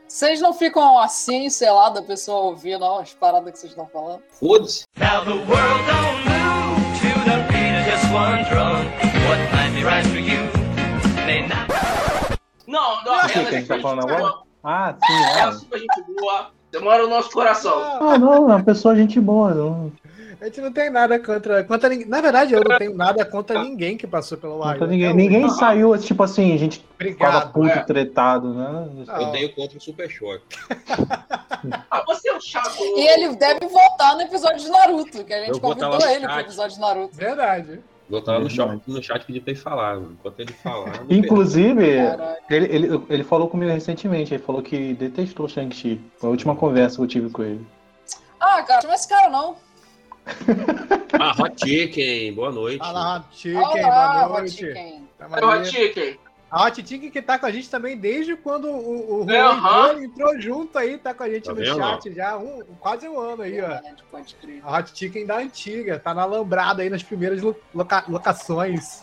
Vocês não ficam assim, sei lá, da pessoa ouvir, não, as paradas que vocês estão falando? Foda-se. Now the world don't move the beat of just one drum. What might be right for you may not. Não, não, O que ela que a gente tá é falando agora? Ah, sim, é é. super gente boa. Você mora no nosso coração. Ah, não, é uma pessoa gente boa. Não, A gente não tem nada contra, contra ninguém. Na verdade, eu não tenho nada contra ninguém que passou pelo não tá ninguém, até ninguém saiu, tipo assim, a gente ficava Obrigado. puto, é. tretado, né? Ah, Eu tenho contra o Super Choque. Ah, você é um chato. E ele deve voltar no episódio de Naruto, que a gente Eu convidou ele pro episódio de Naruto. Verdade. Vou estar no, Verdade. chat- no chat pedir pra ele falar. mano. Enquanto ele falar. não Inclusive, ele, ele, ele falou comigo recentemente, ele falou que detestou Shang-Chi. Foi a última conversa que eu tive com ele. Ah, cara, chama esse cara não. Ah, Hot Chicken, boa noite. Fala, Hot Chicken, Olá, boa Hot noite. Chicken. É o aí. Hot Chicken. A Hot que tá com a gente também desde quando o, o É, Juan. Johnny entrou junto aí, tá com a gente Tá no vendo, chat já, um, quase um ano aí, ó. Pode crer. A Hot Chicken da antiga, tá na lambrada aí nas primeiras lo- loca- locações.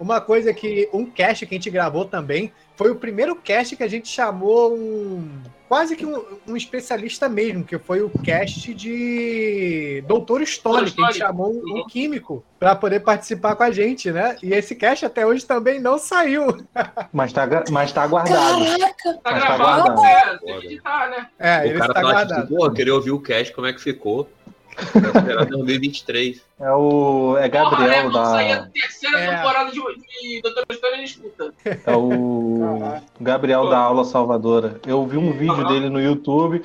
Uma coisa que um cast que a gente gravou também foi o primeiro cast que a gente chamou um quase que um, um especialista mesmo, que foi o cast de Doutor Stone, que a gente chamou um, um químico para poder participar com a gente, né? E esse cast até hoje também não saiu. Mas tá, mas tá guardado. Caraca! Tá Mas tá gravado, guardado. né? Tem que editar, né? É, O ele cara está tá tipo, guardado. pô, queria ouvir o cast, como é que ficou. Vai esperar 2023. É o. É Porra, né? Gabriel sair a da. terceira É. temporada de, de Doutor Estranho escuta. É o. Gabriel da Aula Salvadora. Eu vi um vídeo dele no YouTube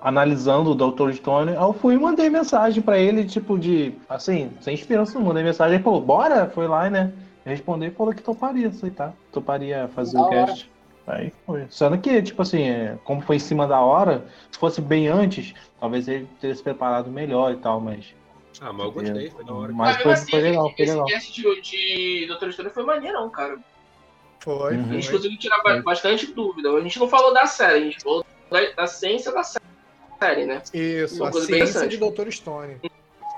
analisando o Dr. Stone. Aí eu fui e mandei mensagem pra ele, tipo, de. Assim, sem esperança, não mandei mensagem. Ele falou, bora? Foi lá, né? Respondeu e falou que toparia aceitar. Toparia fazer Da o hora. Aí foi. Sendo que, tipo assim, é, como foi em cima da hora, se fosse bem antes, talvez ele teria se preparado melhor e tal, mas. Ah, mas eu gostei, foi da hora. Mas mesmo foi, assim, foi legal, foi esse legal. cast de, de Doutor Estranho foi maneirão, cara. Foi, Uhum. A gente foi. conseguiu tirar ba- bastante dúvida. A gente não falou da série, a gente falou da, da ciência da série, né? Isso, a ciência de Doutor Stone.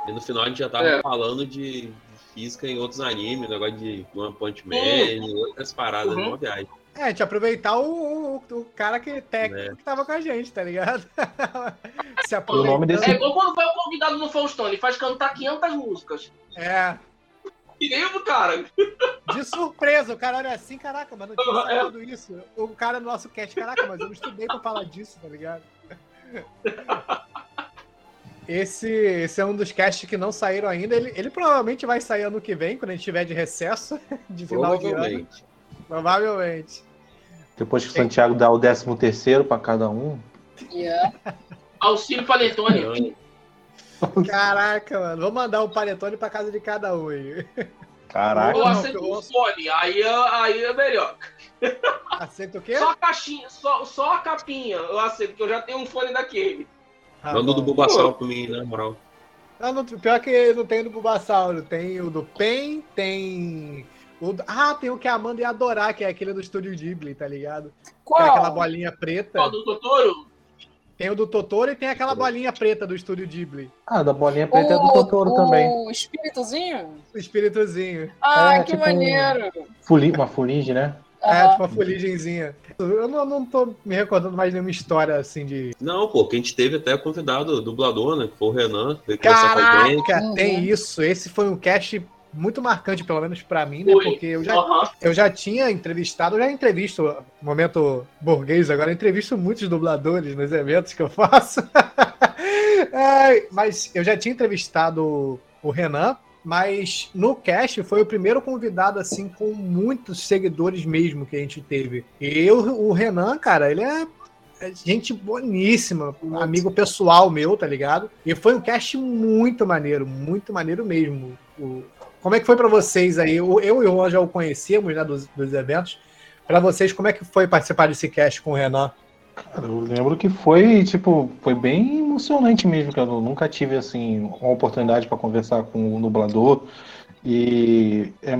E no final a gente já tava É. falando de, física em outros animes, negócio de One Punch Man e outras paradas, Uhum. uma viagem. É, a gente aproveitar o, o, o cara que técnico É. que tava com a gente, tá ligado? Se O nome desse- É igual quando vai o convidado no Faustão, ele faz cantar 500 músicas. É, E nem o cara. de surpresa, o cara olha assim, caraca, mas não tinha É. sabido isso. O cara no nosso cast, caraca, mas eu não estudei pra falar disso, tá ligado? Esse, esse é um dos casts que não saíram ainda. Ele, ele provavelmente vai sair ano que vem, quando a gente tiver de recesso, de final de ano. Provavelmente. Depois que o Santiago dá o 13 terceiro pra cada um. Yeah. Auxílio Panetone. Caraca, mano. Vou mandar o panetone pra casa de cada um aí. Caraca. Ou não, aceita eu um ouço. fone, aí, é- aí é melhor. Aceita o quê? Só a caixinha, só, só a capinha eu aceito, que eu já tenho um fone daquele. Tá Manda o do. Bulbasaur pra mim, na moral. Ah, não, pior que não tem o do Bulbasauro. Tem o do Pen, tem. O ah, tem o que a Amanda ia adorar, que é aquele do Estúdio Ghibli, tá ligado? É aquela Qual? bolinha preta. Qual do Totoro? Tem o do Totoro e tem aquela bolinha preta do Estúdio Ghibli. Ah, da bolinha preta é do Totoro também. O espíritozinho? O espíritozinho. Ah, É, que tipo um- maneiro. Fuli, uma fuligem, né? É, tipo uma fuligenzinha. Eu não, não tô me recordando mais nenhuma história assim de. Não, pô, que a gente teve até convidado, dublador, né? Que foi o Renan. Caraca, Uhum. tem isso. Esse foi um cast muito marcante, pelo menos pra mim, né? Porque eu já, Aham. eu já tinha entrevistado, eu já entrevisto, momento burguês agora, eu entrevisto muitos dubladores nos eventos que eu faço. Ai, mas eu já tinha entrevistado o Renan, mas no cast foi o primeiro convidado, assim, com muitos seguidores mesmo que a gente teve. E eu, o Renan, cara, ele é é gente boníssima, um amigo pessoal meu, tá ligado? E foi um cast muito maneiro, muito maneiro mesmo. O- como é que foi pra vocês aí? Eu e o Juan já o conhecemos, né, dos, dos eventos. Pra vocês, como é que foi participar desse cast com o Renan? Cara, eu lembro que foi, tipo, foi bem emocionante mesmo, cara. Eu nunca tive, assim, uma oportunidade para conversar com o dublador. E é,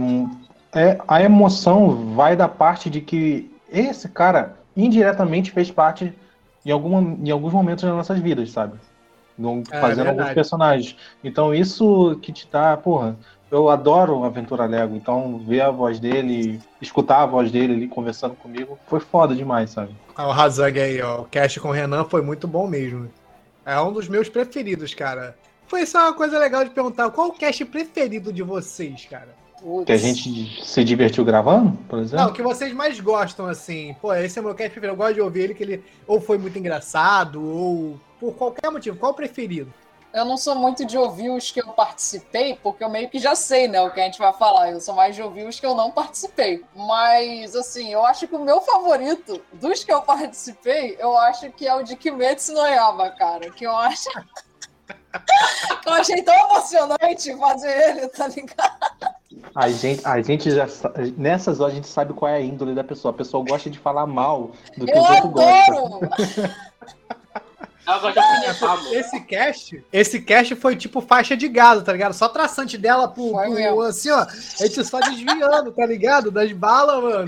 é- a emoção vai da parte de que esse cara indiretamente fez parte em, alguma, em alguns momentos das nossas vidas, sabe? É, fazendo verdade. alguns personagens. Então isso que te dá, porra, eu adoro Aventura Lego, então ver a voz dele, escutar a voz dele ali conversando comigo, foi foda demais, sabe? Ah, o Razang aí, ó. O cast com o Renan foi muito bom mesmo. É um dos meus preferidos, cara. Foi só uma coisa legal de perguntar. Qual o cast preferido de vocês, cara? Putz. Que a gente se divertiu gravando, por exemplo? Não, o que vocês mais gostam, assim. Pô, esse é o meu cast preferido. Eu gosto de ouvir ele, que ele ou foi muito engraçado, ou por qualquer motivo. Qual o preferido? Eu não sou muito de ouvir os que eu participei, porque eu meio que já sei, né, o que a gente vai falar. Eu sou mais de ouvir os que eu não participei. Mas, assim, eu acho que o meu favorito dos que eu participei, eu acho que é o de Kimetsu no Yaba, cara. Que eu acho. eu achei tão emocionante fazer ele, tá ligado? A gente, a gente já sa- nessas horas a gente sabe qual é a índole da pessoa. A pessoa gosta de falar mal do que Eu outros gostam. adoro! Gosta de mano. Esse cast, esse cast foi tipo faixa de gado, tá ligado? Só traçante dela pro, Foi pro- assim, ó. A gente só desviando, tá ligado? Das balas, mano.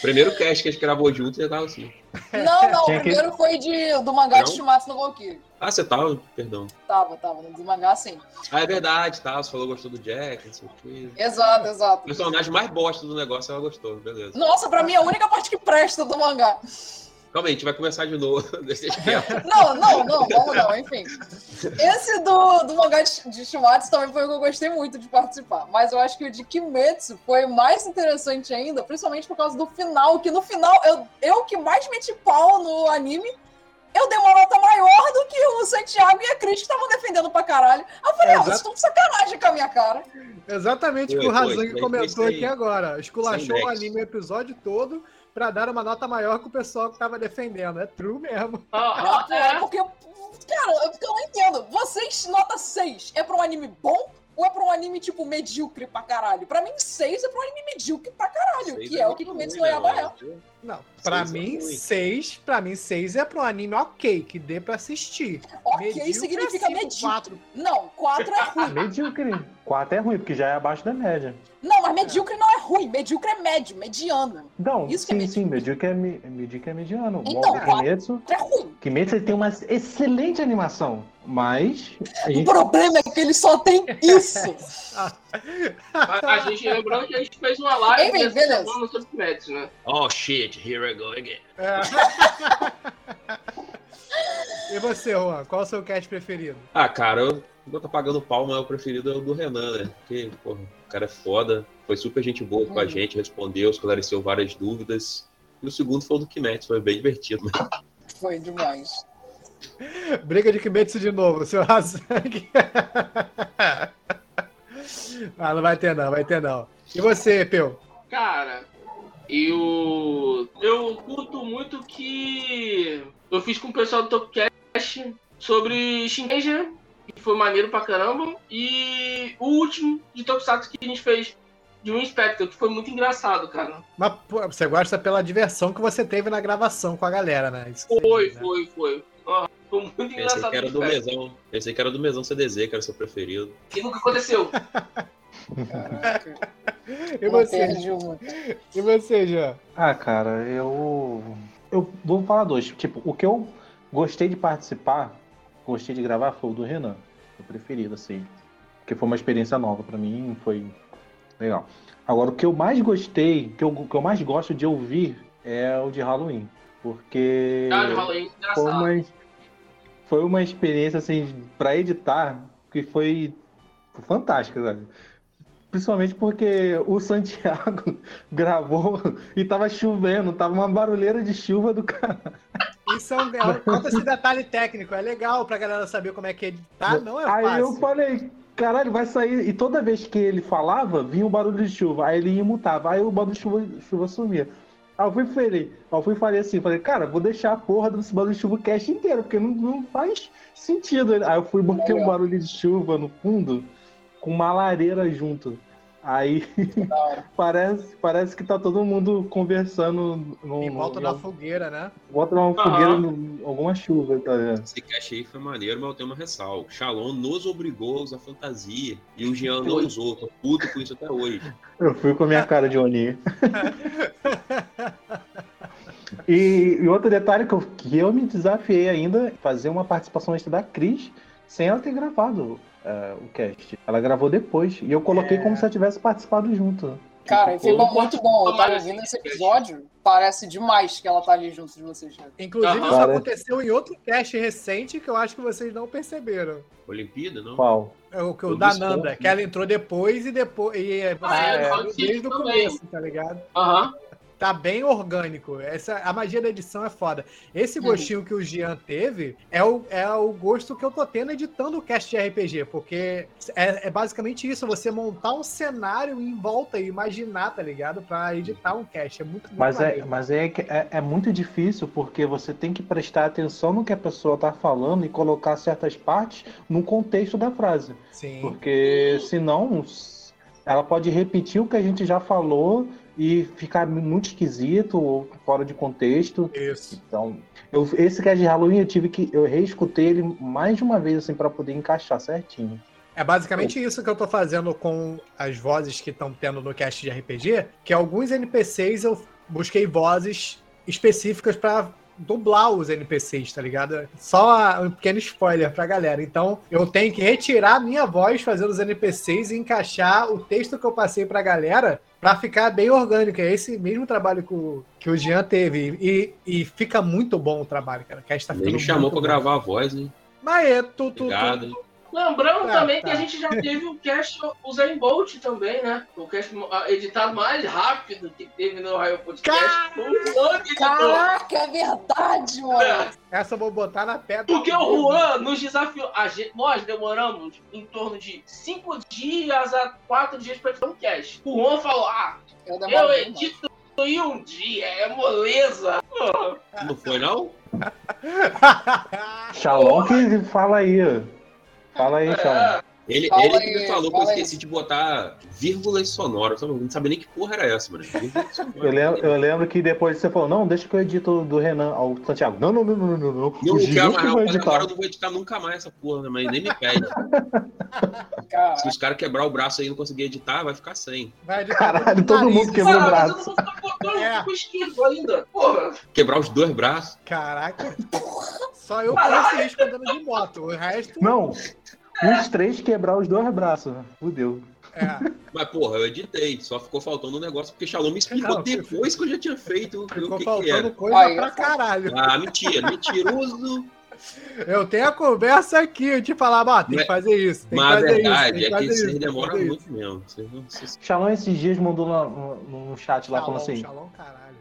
Primeiro cast que a gente gravou junto já tava assim. Não, não, o Tinha que- primeiro foi de, do mangá de Não? Shumatsu no Valkyrie. Ah, você tava? Perdão. Tava, tava, no do mangá sim. Ah, é verdade, tá? Você falou que gostou do Jack, não sei o quê. Exato, O exato. personagem mais bosta do negócio, ela gostou, beleza. Nossa, pra mim é a única parte que presta do mangá. Calma aí, a gente vai começar de novo. Não, não, não, vamos não, enfim. Esse do, do mangá de, de Shumatsu também foi o que eu gostei muito de participar. Mas eu acho que o de Kimetsu foi mais interessante ainda, principalmente por causa do final, que no final, eu, eu que mais meti pau no anime, eu dei uma nota maior do que o Santiago e a Cris que estavam defendendo pra caralho. Eu falei, É, ah, vocês estão de sacanagem com a minha cara. Exatamente o que o Razang comentou aqui agora. Esculachou o anime o episódio todo pra dar uma nota maior que o pessoal que tava defendendo. É true mesmo. Não, é é. porque, cara, porque eu não entendo. Vocês, nota 6, é pra um anime bom ou é pra um anime, tipo, medíocre pra caralho? Pra mim, 6 é pra um anime medíocre pra caralho, Seis que é o que Kimetsu no Yaba é. Não, pra Seis é mim, ruim. seis, pra mim, seis é pro anime ok, que dê pra assistir. Ok Medíocre significa é cinco, medíocre. quatro. Não, 4 é ruim. Medíocre. 4 é ruim, porque já é abaixo da média. Não, mas medíocre não é ruim. Medíocre é médio, mediano. Não, Isso que é sim, sim, medíocre é, me- medíocre é mediano. Então, o Kimetsu, É ruim. Kimetsu ele tem uma excelente animação, mas a O gente problema é que ele só tem isso. A, gente lembrando que a gente fez uma live beleza. semana sobre Kimetsu, né? Oh shit, here I go again. É. e você, Juan, qual é o seu cast preferido? Ah, cara, eu não tô pagando pau, mas o preferido é o do Renan, né? Porque, porra, o cara é foda, foi super gente boa com a Uhum. gente, respondeu, esclareceu várias dúvidas. E o segundo foi o do Kimetsu, foi bem divertido. Foi demais. Briga de Kimetsu de novo, seu Razang. ah, não vai ter não, vai ter não. E você, Peu? Cara, eu. Eu curto muito que eu fiz com o pessoal do Topcast sobre Shinkeja, que foi maneiro pra caramba. E o último de Tokusatsu que a gente fez de um Inspector, que foi muito engraçado, cara. Mas pô, você gosta pela diversão que você teve na gravação com a galera, né? Isso Foi, diz, né? foi, foi. Foi muito Pensei engraçado. que era do festa. mesão. Pensei que era do mesão CDZ, que era seu preferido. E nunca aconteceu. E você? E você, Jean? Ah, cara, eu. Eu vou falar dois. Tipo, o que eu gostei de participar, gostei de gravar foi o do Renan. O preferido, assim. Porque foi uma experiência nova pra mim, foi legal. Agora, o que eu mais gostei, que eu, o que eu mais gosto de ouvir é o de Halloween. Porque. Ah, de Halloween, foi engraçado. uma, foi uma experiência, assim, pra editar, que foi fantástica, sabe? Principalmente porque o Santiago gravou e tava chovendo, tava uma barulheira de chuva do cara. Isso é um, é um- conta esse detalhe técnico. É legal pra galera saber como é que editar. Não é Aí eu fácil. falei, caralho, vai sair. E toda vez que ele falava, vinha o barulho de chuva. Aí ele ia e mutava. Aí o barulho de chuva, chuva sumia. Aí eu fui falei, eu fui falei assim, falei, cara, vou deixar a porra desse barulho de chuva cast inteiro, porque não, não faz sentido. Aí eu fui e botei um barulho de chuva no fundo com uma lareira junto. Aí parece, parece que tá todo mundo conversando no, Em volta no, da fogueira, né? Bota uma fogueira, no- alguma chuva, tá vendo? Esse cast aí foi maneiro, mas eu tenho uma ressalva. Shalom nos obrigou a usar fantasia. E o Jean não usou. Tô puto com isso até hoje. Eu fui com a minha cara de Oni. e, e outro detalhe que eu, que eu me desafiei ainda, fazer uma participação extra da Cris sem ela ter gravado é, o cast. Ela gravou depois. E eu coloquei É. como se ela tivesse participado junto. Cara, e ficou muito bom. Eu tava ouvindo esse episódio, parece demais que ela tá ali junto de vocês. né? Inclusive, Aham. isso Cara. aconteceu em outro cast recente que eu acho que vocês não perceberam. Olimpíada, não? Qual? É o que o da Nanda, que ela entrou depois e depois. E é, você Ah, é, ser desde o começo, tá ligado? Aham. Tá bem orgânico. Essa, a magia da edição é foda. Esse Uhum. gostinho que o Gian teve é o, é o gosto que eu tô tendo editando o cast de RPG, porque é, é basicamente isso, você montar um cenário em volta e imaginar, tá ligado? Pra editar um cast. É muito, muito Mas, é, mas é, que é, é muito difícil porque você tem que prestar atenção no que a pessoa tá falando e colocar certas partes no contexto da frase. Sim. Porque senão ela pode repetir o que a gente já falou e ficar muito esquisito ou fora de contexto. Isso. Então, eu, esse cast de Halloween eu tive que. Eu reescutei ele mais de uma vez assim para poder encaixar certinho. É basicamente isso que eu tô fazendo com as vozes que estão tendo no cast de RPG, que alguns NPCs eu busquei vozes específicas pra dublar os NPCs, tá ligado? Só um pequeno spoiler pra galera. Então, eu tenho que retirar a minha voz fazendo os NPCs e encaixar o texto que eu passei pra galera pra ficar bem orgânico. É esse mesmo trabalho que o, que o Jean teve. E, e fica muito bom o trabalho, cara. O cast tá Nem ficando me chamou bom. gravar a voz, hein? Mas é, tu, tu, tu, Obrigado. Lembrando Tá, também tá. que a gente já teve o cast o Zen Bolt também, né? O cast ah, editado mais rápido que teve no Raio Podcast. Editou. Caraca, é verdade, mano. essa eu vou botar na pedra. Porque o Juan nos desafiou. A gente, nós demoramos em torno de 5 dias a 4 dias pra editar um cast. O Juan falou: Ah, Eu eu edito em um dia, é moleza. Não foi, não? Shalom que fala aí. Fala aí, Shalom. Ele, Fala ele aí, que me falou que eu fala aí. esqueci de botar vírgulas sonoras. Eu não sabia nem que porra era essa, mano. Eu lembro, eu lembro que depois você falou, não, deixa que eu edito do Renan ao Santiago. Não, não, não, não, não, não. não. Não, quero que mais, não. vai Mas editar. agora eu não vou editar nunca mais essa porra, né? Mas nem me pede. Se os caras quebrar o braço aí e não conseguir editar, vai ficar sem. Vai Caralho, todo mundo quebrou o braço. botando É. ainda. Porra. Quebrar os dois braços. Caraca. Só eu esse risco andando de moto. O resto. Não, os três quebrar os dois braços. Fudeu. É. Mas, porra, eu editei. Só ficou faltando um negócio porque Shalom me explicou Não, depois que eu já tinha feito o Ficou que, que faltando era. coisa Aí, pra ó. caralho. Ah, mentira, mentiroso. Eu tenho a conversa aqui, eu te falar, ó, tem que fazer isso. Tem Mas a que fazer isso. verdade tem é que fazer vocês isso, tem demoram muito mesmo. Vocês não- vocês- Shalom esses dias mandou lá no, no chat lá Shalom, falando assim, shalom, caralho.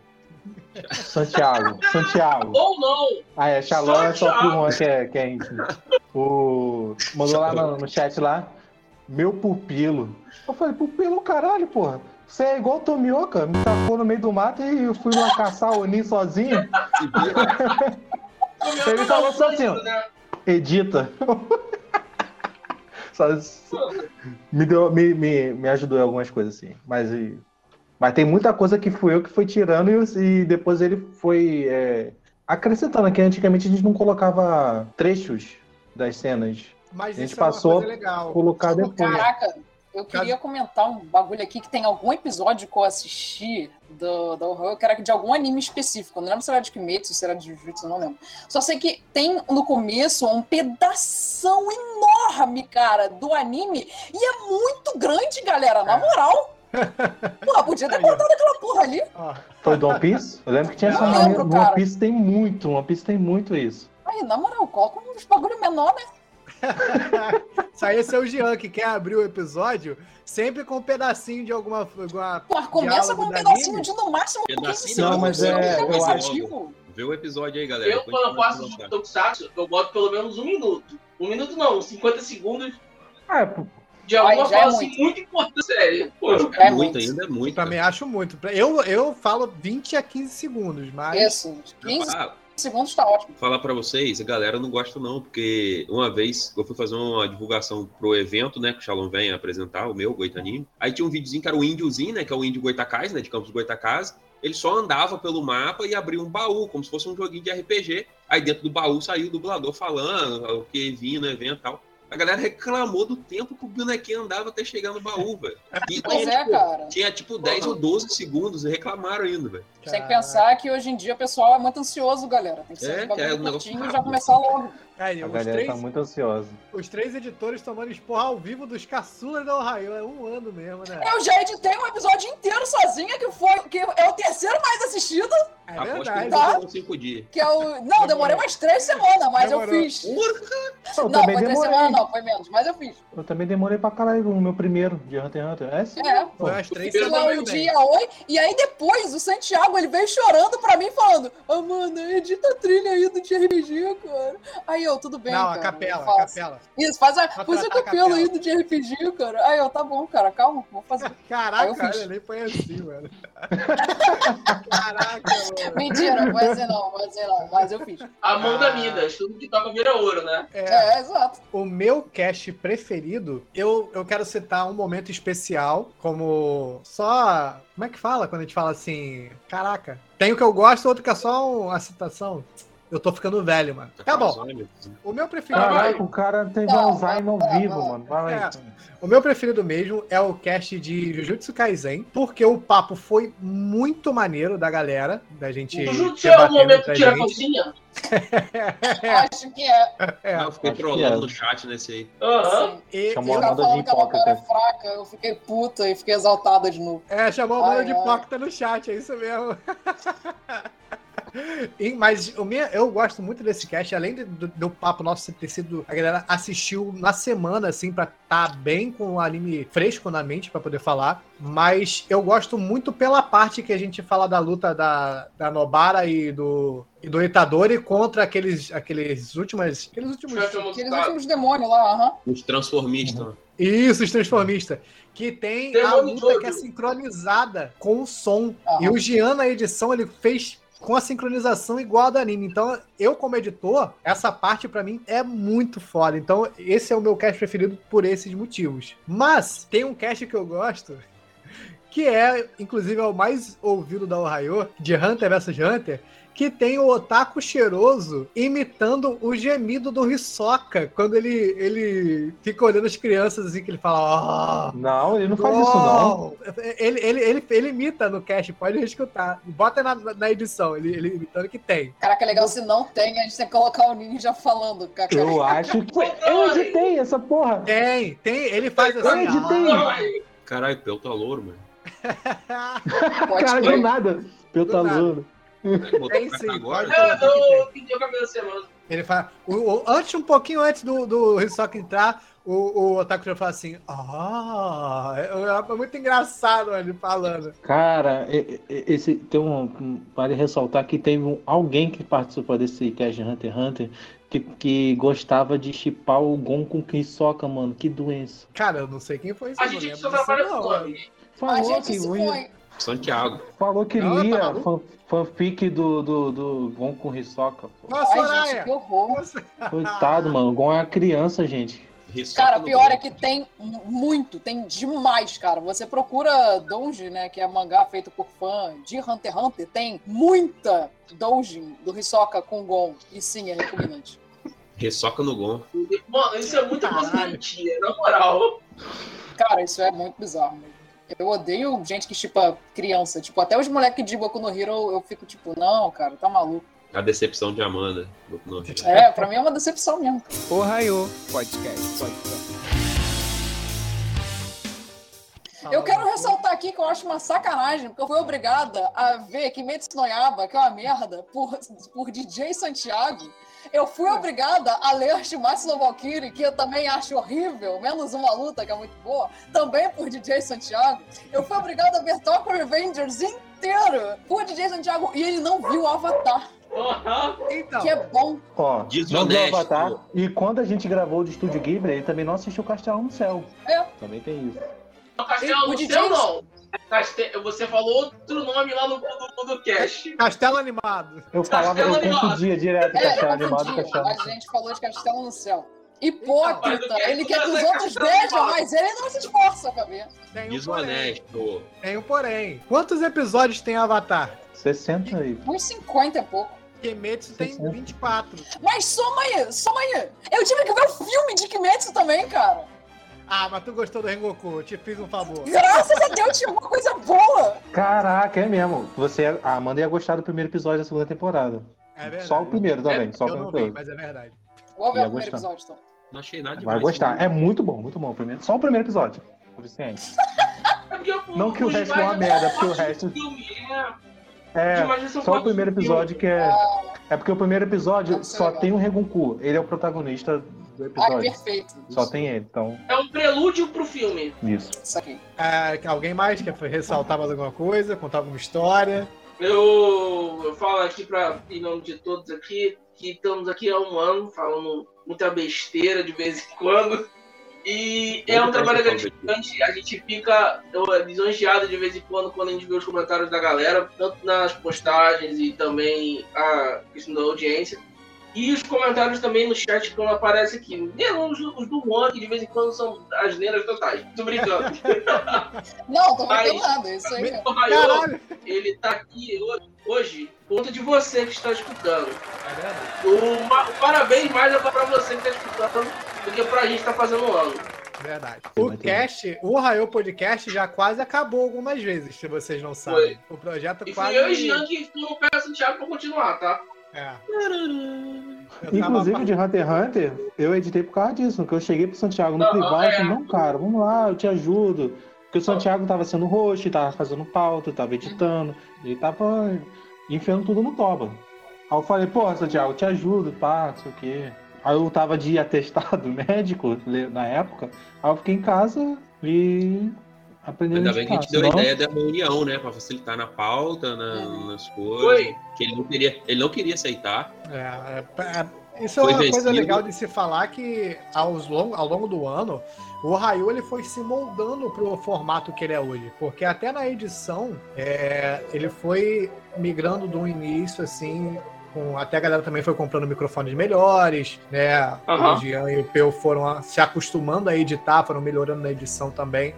Santiago, Santiago. Ou não. Ah, é, Shalom é só pro. Juan que é, que é íntimo. O... Mandou lá no, no chat lá, meu pupilo. Eu falei, pupilo caralho, porra. Você é igual o Tomioka, me tacou no meio do mato e eu fui lá caçar o Onin sozinho. Ele falou só assim, ó. Né? Edita. Só- me, deu, me, me, me ajudou em algumas coisas, assim. Mas, e- mas tem muita coisa que fui eu que fui tirando e, e depois ele foi é, Acrescentando que antigamente a gente não colocava trechos das cenas. Mas A gente isso é uma passou coisa legal. a colocar depois. Caraca, eu queria comentar um bagulho aqui que tem algum episódio que eu assisti do, do horror, que era de algum anime específico. Não lembro se era de Kimetsu, se era de Jujutsu, eu não lembro. Só sei que tem no começo um pedação enorme, cara, do anime. E é muito grande, galera, na moral. Porra, podia ter cortado aquela porra ali. Foi do One Piece? Eu lembro que tinha essa lembro, No. One Piece tem muito, One Piece tem muito isso. Aí, na moral, coloca uns bagulho menor, né? Isso aí esse é o Jean que quer abrir o episódio sempre com um pedacinho de alguma. alguma Pô, começa com um pedacinho de no máximo 15 Pedacinho segundos. não, mas é- tem eu acho-. Vê o episódio aí, galera. Eu, quando eu faço de Tokusatsu, eu boto pelo menos um minuto. Um minuto não, 50 segundos Ah, é, pô, de alguma Aí já é assim, muito. muito importante, sério. Pô, É É muito muito. ainda, é muito. Também acho muito. Eu, eu falo 20 a 15 segundos, mas. Isso, 15 Ah, segundos tá ótimo. falar pra vocês, a galera não gosta não, porque uma vez eu fui fazer uma divulgação pro evento, né, que o Shalom vem apresentar, o meu, Goitaninho. Aí tinha um videozinho que era o índiozinho, né, que é o índio Goitacás, né, de Campos Goitacás. Ele só andava pelo mapa e abria um baú, como se fosse um joguinho de RPG. Aí dentro do baú saiu o dublador falando o que vinha no evento e tal. A galera reclamou do tempo que o bonequinho andava até chegar no baú, velho. Pois tinha, é, tipo, cara. tinha tipo 10 ou 12 segundos e reclamaram ainda, velho. Você tem que pensar que hoje em dia o pessoal é muito ansioso, galera. Tem que ser É, um bagulho é um negócio curtinho e já começar logo. Aí, a os, galera três, tá muito ansiosa. os três editores tomando esporra ao vivo dos caçulas da Ohio. É um ano mesmo, né? Eu já editei um episódio inteiro sozinha, que foi que é o terceiro mais assistido, É Aposto que verdade. Tá. cinco dias. que é o... Não, demorei umas três semanas, mas eu Demorou. fiz. Eu Não, foi três semanas não, foi menos, mas eu fiz. Eu também demorei pra caralho no meu primeiro de Hunter x Hunter. É sim. É. Foi umas três Eu Lá semanas um dia, oi, e aí depois o Santiago ele veio chorando pra mim, falando: Ah, mano, edita a trilha aí do TRPG, cara. Aí eu, tudo bem. Não, cara, a capela, eu a capela. Isso, faz a, a capela capela. aí do de RPG, cara. Aí eu, tá bom, cara, calma, vou fazer. Aí eu Caraca, fiz. olha, nem foi assim, mano. Caraca, mano. Mentira, não vai dizer não, vai dizer não, mas eu fiz. A mão da Ah. Midas, tudo que toca vira ouro, né? É, É, exato. o meu cast preferido, eu, eu quero citar um momento especial, como só. Como é que fala quando a gente fala assim? Caraca, tem o que eu gosto, outro que é só uma citação. Eu tô ficando velho, mano. Tá bom. Alzheimer. O meu preferido. Caraca, o cara teve Não, Alzheimer ao não, vivo, não. mano. Vai lá É. então. O meu preferido mesmo é o cast de Jujutsu Kaisen, porque o papo foi muito maneiro da galera, da gente O Jujutsu é o momento entre que tira a calcinha? Acho que é. É, Não, eu fiquei trolando é. no chat nesse aí. E, Chamou a banda de é hipócrita. fraca, eu fiquei puta e fiquei exaltada de novo. é, chamou a banda de hipócrita no chat, é isso mesmo. Mas o meu, eu gosto muito desse cast, além de- do, do papo nosso ter sido. A galera assistiu na semana, assim, pra estar bem com o anime fresco na mente pra poder falar. Mas eu gosto muito pela parte que a gente fala da luta da, da Nobara e do, e do Itadori contra aqueles, aqueles últimas. Aqueles últimos. Aqueles últimos demônios lá, aham. Os transformistas. Isso, os transformistas. Que tem a Demônio luta Jojo. que é sincronizada com o som. Aham. E o Gian na edição, ele fez com a sincronização igual a do anime. Então, eu como editor, essa parte pra mim é muito foda. Então, esse é o meu cast preferido por esses motivos. Mas, tem um cast que eu gosto, que é, inclusive, é o mais ouvido da Ohio, de Hunter vs Hunter, que tem o Otaku cheiroso imitando o gemido do Hisoka, quando ele, ele fica olhando as crianças assim, que ele fala, "Ah, Não, ele não faz isso, não. Ele, ele, ele, ele imita no cast, pode escutar. Bota na, na edição, ele, ele imitando que tem. Caraca, legal, se não tem, a gente tem que colocar o ninja falando. Eu acho que. Eu editei essa porra. Tem, tem, ele faz Eu assim. editei. "Ah". aí. Caralho, Pel tá louro, mano. Cara, do nada. Eu Do tá nada. Tem sim, agora. Eu o cabelo semana. Ele fala. O, o- antes, um pouquinho antes do, do Hisoka entrar, o, o Otaku já fala assim: Ah, é, é muito engraçado ele falando. Cara, esse tem um, vale ressaltar que teve um- alguém que participou desse cast de Hunter x Hunter que, que gostava de chipar o Gon com o Hisoka, mano. Que doença. Cara, eu não sei quem foi isso. A gente só trabalha com. A Falou gente que, se o- foi. Santiago. falou que Não, tá lia fan- fanfic do, do, do Gon com Hisoka. Pô. Nossa, Ai, gente, que horror. Coitado, mano. O Gon é uma criança, gente. Hisoka Cara, pior Gon. é que tem muito, tem demais, cara. Você procura Doujin, né, que é mangá feito por fã de Hunter x Hunter, tem muita Doujin do Hisoka com Gon. E sim, é repugnante. Hisoka no Gon. Mano, isso é muita possibilidade, na moral. Cara, isso é muito bizarro mesmo. Eu odeio gente que chipa criança. Tipo, até os moleques de Boku no Hero, eu fico tipo, não, cara, tá maluco. A decepção de Amanda. Boku no Hero. É, pra mim é uma decepção mesmo. O Raio Podcast. Podcast. Eu quero ressaltar aqui que eu acho uma sacanagem, porque eu fui obrigada a ver Kimetsu no Yaba, que é uma merda, por, por DJ Santiago. Eu fui obrigada a ler Shimatsu no Valkyrie, que eu também acho horrível, menos uma luta que é muito boa, também por DJ Santiago. Eu fui obrigada a ver Tokyo Revengers inteiro por DJ Santiago, e ele não viu o Avatar, Aham. Então, que é bom. Ó, não viu. Avatar. E quando a gente gravou o de Estúdio Ghibli, ele também não assistiu Castelo no Céu. É. Também tem isso. O Castelo no céu, não. Caste... Você falou outro nome lá no, no, no cast. Castelo Animado. Eu falava, eu Castelo Animado. confundia direto É, Castelo eu Animado Castelo a gente falou de Castelo no Céu. Hipócrita, Então, mas ele o quer que os é outros vejam, mas ele não se esforça pra ver. Tem um porém. Desonesto. Tem um porém. Quantos episódios tem Avatar? 60 aí. Uns 50 e pouco. Kimetsu tem 60. 24. Mas soma aí, soma aí. Eu tive que ver o filme de Kimetsu também, cara. Ah, mas tu gostou do Rengoku? Eu te fiz um favor. Graças a Deus tinha uma coisa boa. Caraca, é mesmo. Você, a Amanda ia gostar do primeiro episódio da segunda temporada. É verdade. Só o primeiro também. Só o Eu não primeiro vi, episódio. mas é verdade. Ver Ia o primeiro gostar. episódio, então. Não achei nada Vai demais. gostar. É muito bom, muito bom. o Primeiro, só o primeiro episódio. Suficiente. É o- Não que o resto é uma merda, porque o resto- filme, é- É, só o primeiro episódio que é. É porque o primeiro episódio só legal. tem o Regunku. Ele é o protagonista do Ai, episódio. perfeito. Só tem ele, então, É um prelúdio pro filme. isso. Isso aqui. É, alguém mais quer ressaltar mais alguma coisa? Contar alguma história? Eu, eu falo aqui pra, em nome de todos aqui que estamos aqui há um ano falando muita besteira de vez em quando. E é um trabalho gratificante. A gente fica lisonjeado de vez em quando quando a gente vê os comentários da galera, tanto nas postagens e também a questão da audiência. E os comentários também no chat quando aparece aqui. E os, os do One, que de vez em quando são asneiras totais. Tô brincando. Não, tô Mas- batendo nada, isso aí. Caralho! ele tá aqui hoje, conta de você que está escutando. É verdade. O, ma- o parabéns mais é pra você que está escutando do que pra gente que tá fazendo um ano. Verdade. O cast, o Raio Podcast já quase acabou algumas vezes, se vocês não sabem. O projeto E quase. fui eu e Jean que pé do Santiago pra continuar, tá? É. Tava Inclusive de Hunter x Hunter, eu editei por causa disso, que eu cheguei pro Santiago no Não, privado e é. falei, não, cara, vamos lá, eu te ajudo. Porque o Santiago tava sendo host, tava fazendo pauta, tava editando, ele tava enfiando tudo no toba. Aí eu falei, pô, Santiago, eu te ajudo, pá, não sei o quê. Aí eu tava de atestado médico na época, aí eu fiquei em casa e aprendendo Ainda a bem que a gente deu a ideia da reunião, né? Pra facilitar na pauta, na- nas coisas. Foi. Que ele não queria, ele não queria aceitar. É, é, é, isso é Foi uma coisa vencido. legal de se falar que aos long, ao longo do ano o Raio ele foi se moldando pro formato que ele é hoje, porque até na edição é, ele foi migrando do início assim. Com, até a galera também foi comprando microfones melhores, né? Aham. O Jean e o Peu foram se acostumando a editar, foram melhorando na edição também.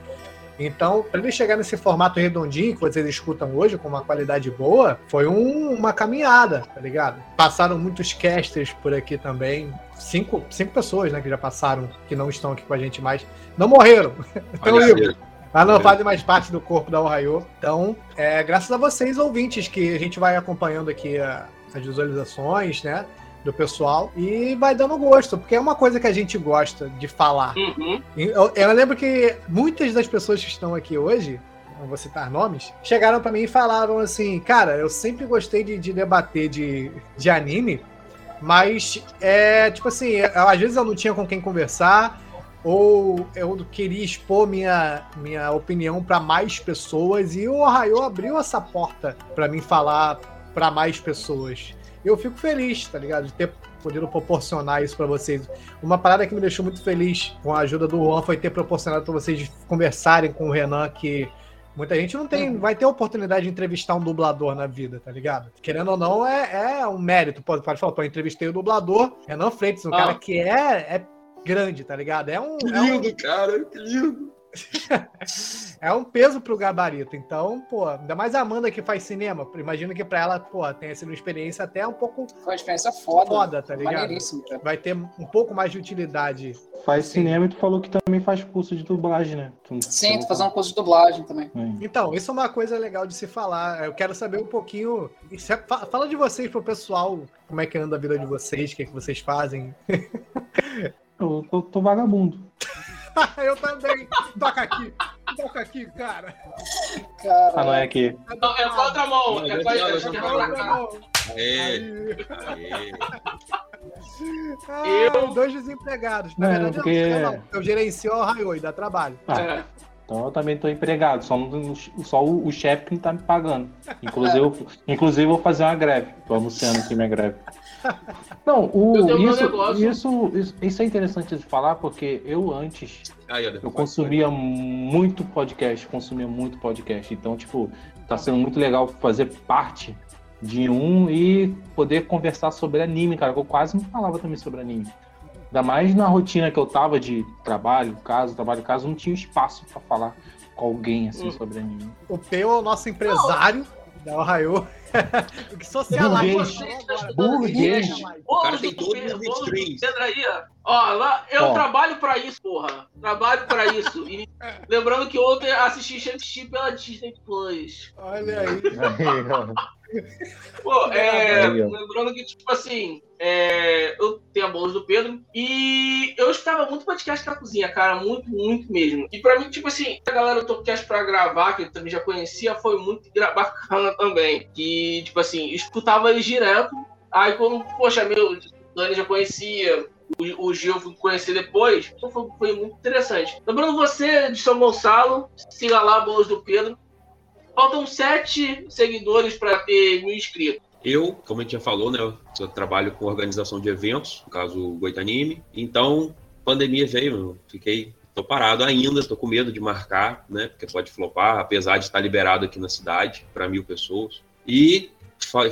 Então, para ele chegar nesse formato redondinho que vocês escutam hoje, com uma qualidade boa, foi um- uma caminhada, tá ligado? Passaram muitos casters por aqui também. Cinco, cinco pessoas, né, que já passaram, que não estão aqui com a gente mais. Não morreram. Estão vivos. Mas não fazem mais parte do corpo da Ohio. Então, é, graças a vocês, ouvintes, que a gente vai acompanhando aqui a- as visualizações, né? Do pessoal. E vai dando gosto, porque é uma coisa que a gente gosta de falar. Uhum. Eu, eu lembro que muitas das pessoas que estão aqui hoje, não vou citar nomes, chegaram pra mim e falaram assim: Cara, eu sempre gostei de, de debater de, de anime, mas é tipo assim, eu- às vezes eu não tinha com quem conversar, ou eu queria expor minha, minha opinião pra mais pessoas, e o Ohio abriu essa porta pra mim falar pra mais pessoas. Eu fico feliz, tá ligado? De ter podido proporcionar isso pra vocês. Uma parada que me deixou muito feliz com a ajuda do Juan foi ter proporcionado para vocês conversarem com o Renan, que muita gente não tem, vai ter a oportunidade de entrevistar um dublador na vida, tá ligado? Querendo ou não, é, é um mérito. Pode, pode falar, pô, eu entrevistei o dublador, Renan Freitas, um Ah. cara que é, é grande, tá ligado? É um, Que é um, lindo, cara, que lindo. É um peso pro gabarito. Então, pô, ainda mais a Amanda que faz cinema. Imagino que pra ela, pô, tenha sido uma experiência até um pouco Foi uma experiência foda. foda, tá ligado? Vai ter um pouco mais de utilidade. Faz Sim. cinema e tu falou que também faz curso de dublagem, né? Tu- Sim, tu- fazendo um curso de dublagem também. É. Então, isso é uma coisa legal de se falar. Eu quero saber um pouquinho. isso é- fa- Fala de vocês pro pessoal, como é que anda a vida de vocês, o que, é que vocês fazem. Eu tô, tô vagabundo. Eu também. Toca aqui. Toca aqui, cara. Ah, não é aqui. Não, é com a outra mão. Não, É não, com a não, outra não, mão. Aê, aê. Ah, Eu- Dois desempregados. Na Não, verdade, porque- eu, não, eu gerencio o Raio e dá trabalho. Ah, É. então eu também tô empregado, só, não- só o, o chefe que não tá me pagando. Inclusive, eu, inclusive eu vou fazer uma greve. Tô anunciando aqui minha greve. Não, o, isso, negócio. isso, isso, isso é interessante de falar, porque eu antes Aí, eu consumia muito podcast, consumia muito podcast. Então, tipo, tá sendo muito legal fazer parte de um e poder conversar sobre anime, cara. Eu quase não falava também sobre anime. Ainda mais na rotina que eu tava de trabalho, casa, trabalho, casa, não tinha espaço pra falar com alguém assim Hum. sobre anime. O Peu é o nosso empresário da Ohio. que socializa. Burguês. Burguês. O cara tem todos os aí, ó. Ó, lá, eu Ó. trabalho pra isso, porra. Trabalho pra isso. E lembrando que ontem assisti Shang-Chi pela Disney Plus. Olha aí. Pô, é, lembrando que, tipo assim, é, eu tenho a bolos do Pedro e eu escutava muito podcast na cozinha, cara, muito, muito mesmo. E pra mim, tipo assim, a galera do Topcast pra gravar, que eu também já conhecia, foi muito bacana também. Que, tipo assim, escutava eles direto, aí quando, poxa, meu, o Dani já conhecia, o, o Gil eu fui conhecer depois, então foi, foi muito interessante. Lembrando você de São Gonçalo, siga lá, bolos do Pedro. Faltam sete seguidores pra ter mil inscritos. Eu, como a gente já falou, né, eu trabalho com organização de eventos, no caso o Goitanime. Então, pandemia veio, eu fiquei, tô parado ainda, tô com medo de marcar, né, porque pode flopar, apesar de estar liberado aqui na cidade para mil pessoas. E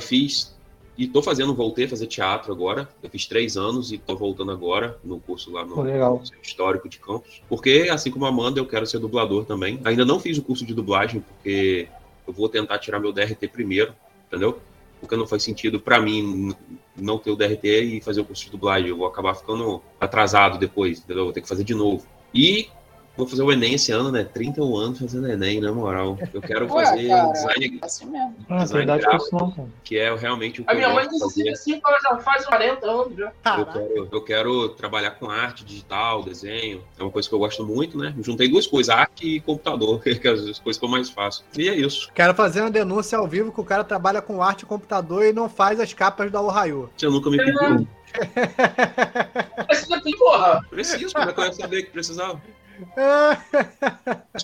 fiz e tô fazendo, voltei a fazer teatro agora. Eu fiz três anos e tô voltando agora no curso lá no legal. Museu Histórico de Campos. Porque, assim como a Amanda, eu quero ser dublador também. Ainda não fiz o curso de dublagem, porque eu vou tentar tirar meu DRT primeiro, entendeu? Porque não faz sentido pra mim não ter o DRT e fazer o curso de dublagem. Eu vou acabar ficando atrasado depois, entendeu? Vou ter que fazer de novo. E vou fazer o Enem esse ano, né? 31 anos fazendo Enem, na moral. Eu quero Ué, fazer cara. design, Assim mesmo. Ah, Design verdade que gráfico. isso não, cara. que é realmente o que A eu minha mãe gosto tem de fazer. 65, ela já faz 40 anos já. Eu quero, eu quero trabalhar com arte digital, desenho. É uma coisa que eu gosto muito, né? Juntei duas coisas, arte e computador, que é as coisas que eu mais faço. E é isso. Quero fazer uma denúncia ao vivo que o cara trabalha com arte e computador e não faz as capas da Ohio. Você nunca me pediu. Tem, porra. Preciso, como é que eu ia saber que precisava?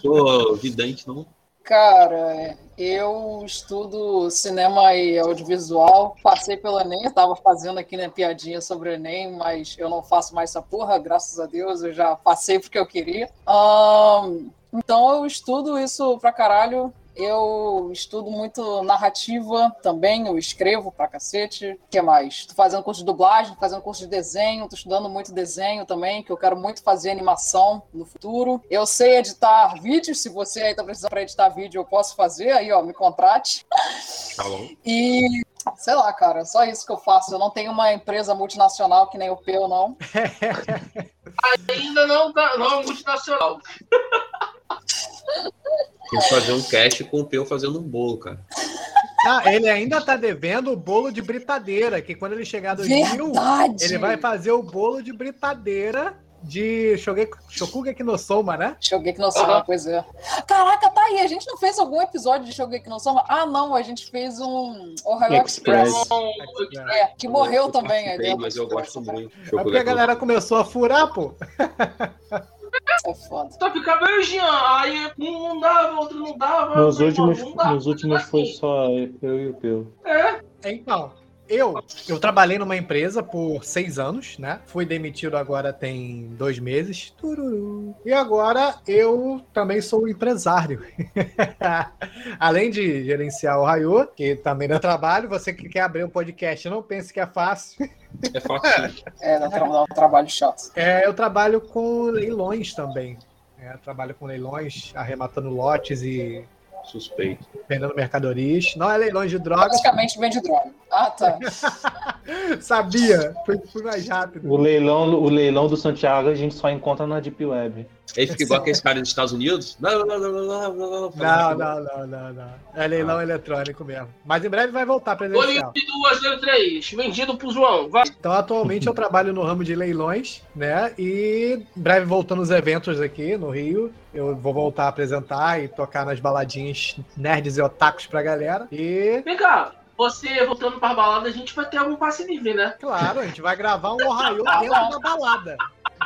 Sou vidente, não. Cara, eu estudo cinema e audiovisual. Passei pelo Enem, eu tava fazendo aqui né, piadinha sobre o Enem, mas eu não faço mais essa porra, graças a Deus, eu já passei porque eu queria. Ahn, então eu estudo isso pra caralho. Eu estudo muito narrativa também, eu escrevo pra cacete. O que mais? Tô fazendo curso de dublagem, tô fazendo curso de desenho, tô estudando muito desenho também, que eu quero muito fazer animação no futuro. Eu sei editar vídeos, se você aí tá precisando pra editar vídeo, eu posso fazer, aí ó, me contrate. Shalom. E sei lá, cara, só isso que eu faço. Eu não tenho uma empresa multinacional que nem o Peu, não. Ainda não, tá, não é multinacional. Tem que fazer um cast com o Peu fazendo um bolo, cara. Ah, ele ainda tá devendo o bolo de britadeira, que quando ele chegar do Rio, Verdade! ele vai fazer o bolo de britadeira de Shokugeki no Soma, né? Shogeki no Soma, Aham. pois é. Caraca, tá aí. A gente não fez algum episódio de Shogeki no Soma? Ah, não. A gente fez um Ohio Express. Express. É, que morreu Eu também. a participei, ideia do Mas eu gosto né? muito. É porque a galera começou a furar, pô. É foda. Só fica meio Jean, aí um não dava, outro não dava. Nos outro últimos, não dava, nos últimos foi assim. só eu e o Peu. É, Então, eu, eu trabalhei numa empresa por seis anos, né? Fui demitido agora tem dois meses. Tururu. E agora eu também sou empresário. Além de gerenciar o Raio, que também dá trabalho, você que quer abrir um podcast, não pense que é fácil. É fácil. É, dá, um trabalho chato. É, eu trabalho com leilões também. É, eu trabalho com leilões, arrematando lotes e suspeito. vendendo mercadorias. Não é leilões de drogas. Basicamente vende droga. Ah, tá. Sabia, fui, fui mais rápido. O leilão, o leilão do Santiago a gente só encontra na Deep Web. Aí fica igual aqueles caras dos Estados Unidos. Não, não, não, não, não, não, não. Não, não, não, não, não. É leilão eletrônico mesmo. Mas em breve vai voltar presencial. Olho de duas letras vendido pro João. Vai. Então, atualmente eu trabalho no ramo de leilões, né? E em breve voltando os eventos aqui no Rio. Eu vou voltar a apresentar e tocar nas baladinhas nerds e otakus pra galera. E, Vem cá, você voltando pra balada, a gente vai ter algum passe livre, né? claro, a gente vai gravar um Ohio dentro da balada.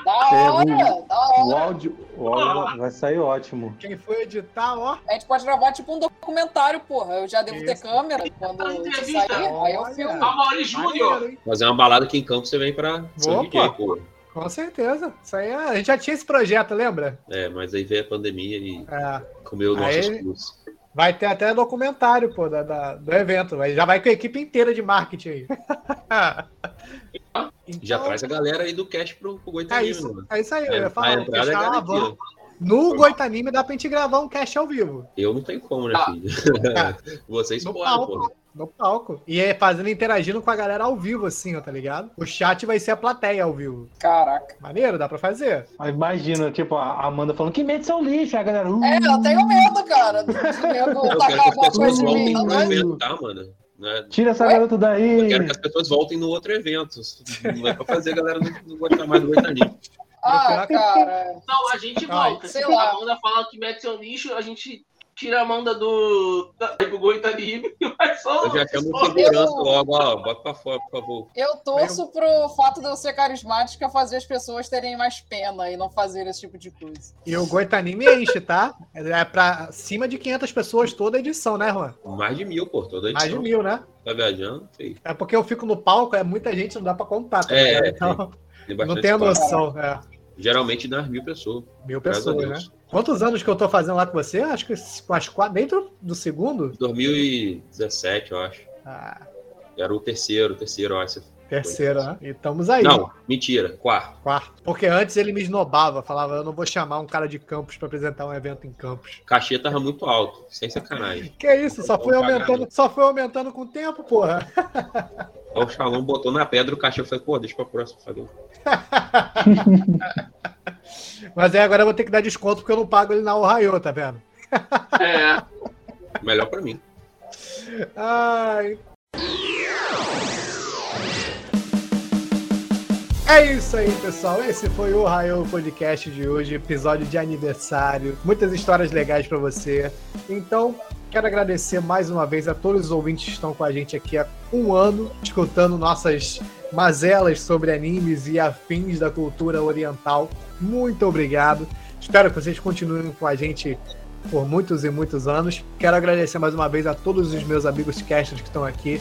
Da É, hora, o- da O hora. áudio, o áudio vai sair ótimo. Quem for editar, ó. A gente pode gravar tipo um documentário, porra. Eu já devo ter Isso. câmera quando isso Entrevista. sair, aí eu Olha. filmo. Júnior. Fazer uma balada aqui em Campos, você vem pra Opa. DJ, pô. Com certeza. Isso aí, é- a gente já tinha esse projeto, lembra? É, mas aí veio a pandemia e É. comeu Aí- nossos cursos. Vai ter até documentário, pô, da, da- do evento. Já vai com a equipe inteira de marketing aí. Já Então, traz a galera aí do cash pro, pro É Goitanime, isso, mano. é isso aí, eu ia falar. é fechar garantida. No Goitanime dá pra gente gravar um cast ao vivo. Eu não tenho como, né, Ah. filho? Vocês podem, pô. No palco. E é fazendo, interagindo com a galera ao vivo, assim, ó, tá ligado? O chat vai ser a plateia ao vivo. Caraca. Maneiro, dá pra fazer. Imagina, tipo, a Amanda falando que medo é um lixo, a galera. Uh, É, eu tenho medo, cara. Eu tacar mim, voltem tá tá, mano? Não é- Tira essa Ué? garota daí. Eu quero que as pessoas voltem no outro evento. Não é pra fazer a galera não, não gostar mais do Goitanime. Ah, cara. Não, a gente Ai, volta. sei Se lá. a Amanda fala que mete seu lixo, a gente tira a Amanda do, da- do Goitanime e vai só. Eu já chamo o só- segurança logo, ó, bota pra fora, por favor. Eu torço pro fato de eu ser carismática fazer as pessoas terem mais pena e não fazer esse tipo de coisa. E o Goitanime enche, tá? É pra cima de 500 pessoas toda a edição, né, Juan? Mais de mil, pô, toda Mais de edição. mil, né? Tá viajando? Feio. É porque eu fico no palco, é muita gente, não dá pra contar. Tá É, ligado? então, Tem não bastante tenho espaço. noção. É, Geralmente dá umas mil pessoas. mil pessoas, né? Quantos anos que eu tô fazendo lá com você? Acho que umas quatro, dentro do segundo? 2017, eu acho. Ah, Era o terceiro, o terceiro, eu acho. terceiro, né? E estamos aí. Não, mentira, quarto. Quarto. Porque antes ele me esnobava, falava, eu não vou chamar um cara de campus pra apresentar um evento em campus. O cachê tava muito alto, sem sacanagem. Que isso, só foi aumentando, né? só foi aumentando com o tempo, porra. Aí o Shalom botou na pedra o. Eu falei, pô, deixa pra próxima. Falei, Mas aí agora eu vou ter que dar desconto porque eu não pago ele na Ohio, tá vendo? É. melhor pra mim. Ai. É isso aí, pessoal. Esse foi o Raio Podcast de hoje, episódio de aniversário. Muitas histórias legais pra você. Então, quero agradecer mais uma vez a todos os ouvintes que estão com a gente aqui há um ano, escutando nossas mazelas sobre animes e afins da cultura oriental. Muito obrigado. Espero que vocês continuem com a gente por muitos e muitos anos. Quero agradecer mais uma vez a todos os meus amigos casters que estão aqui.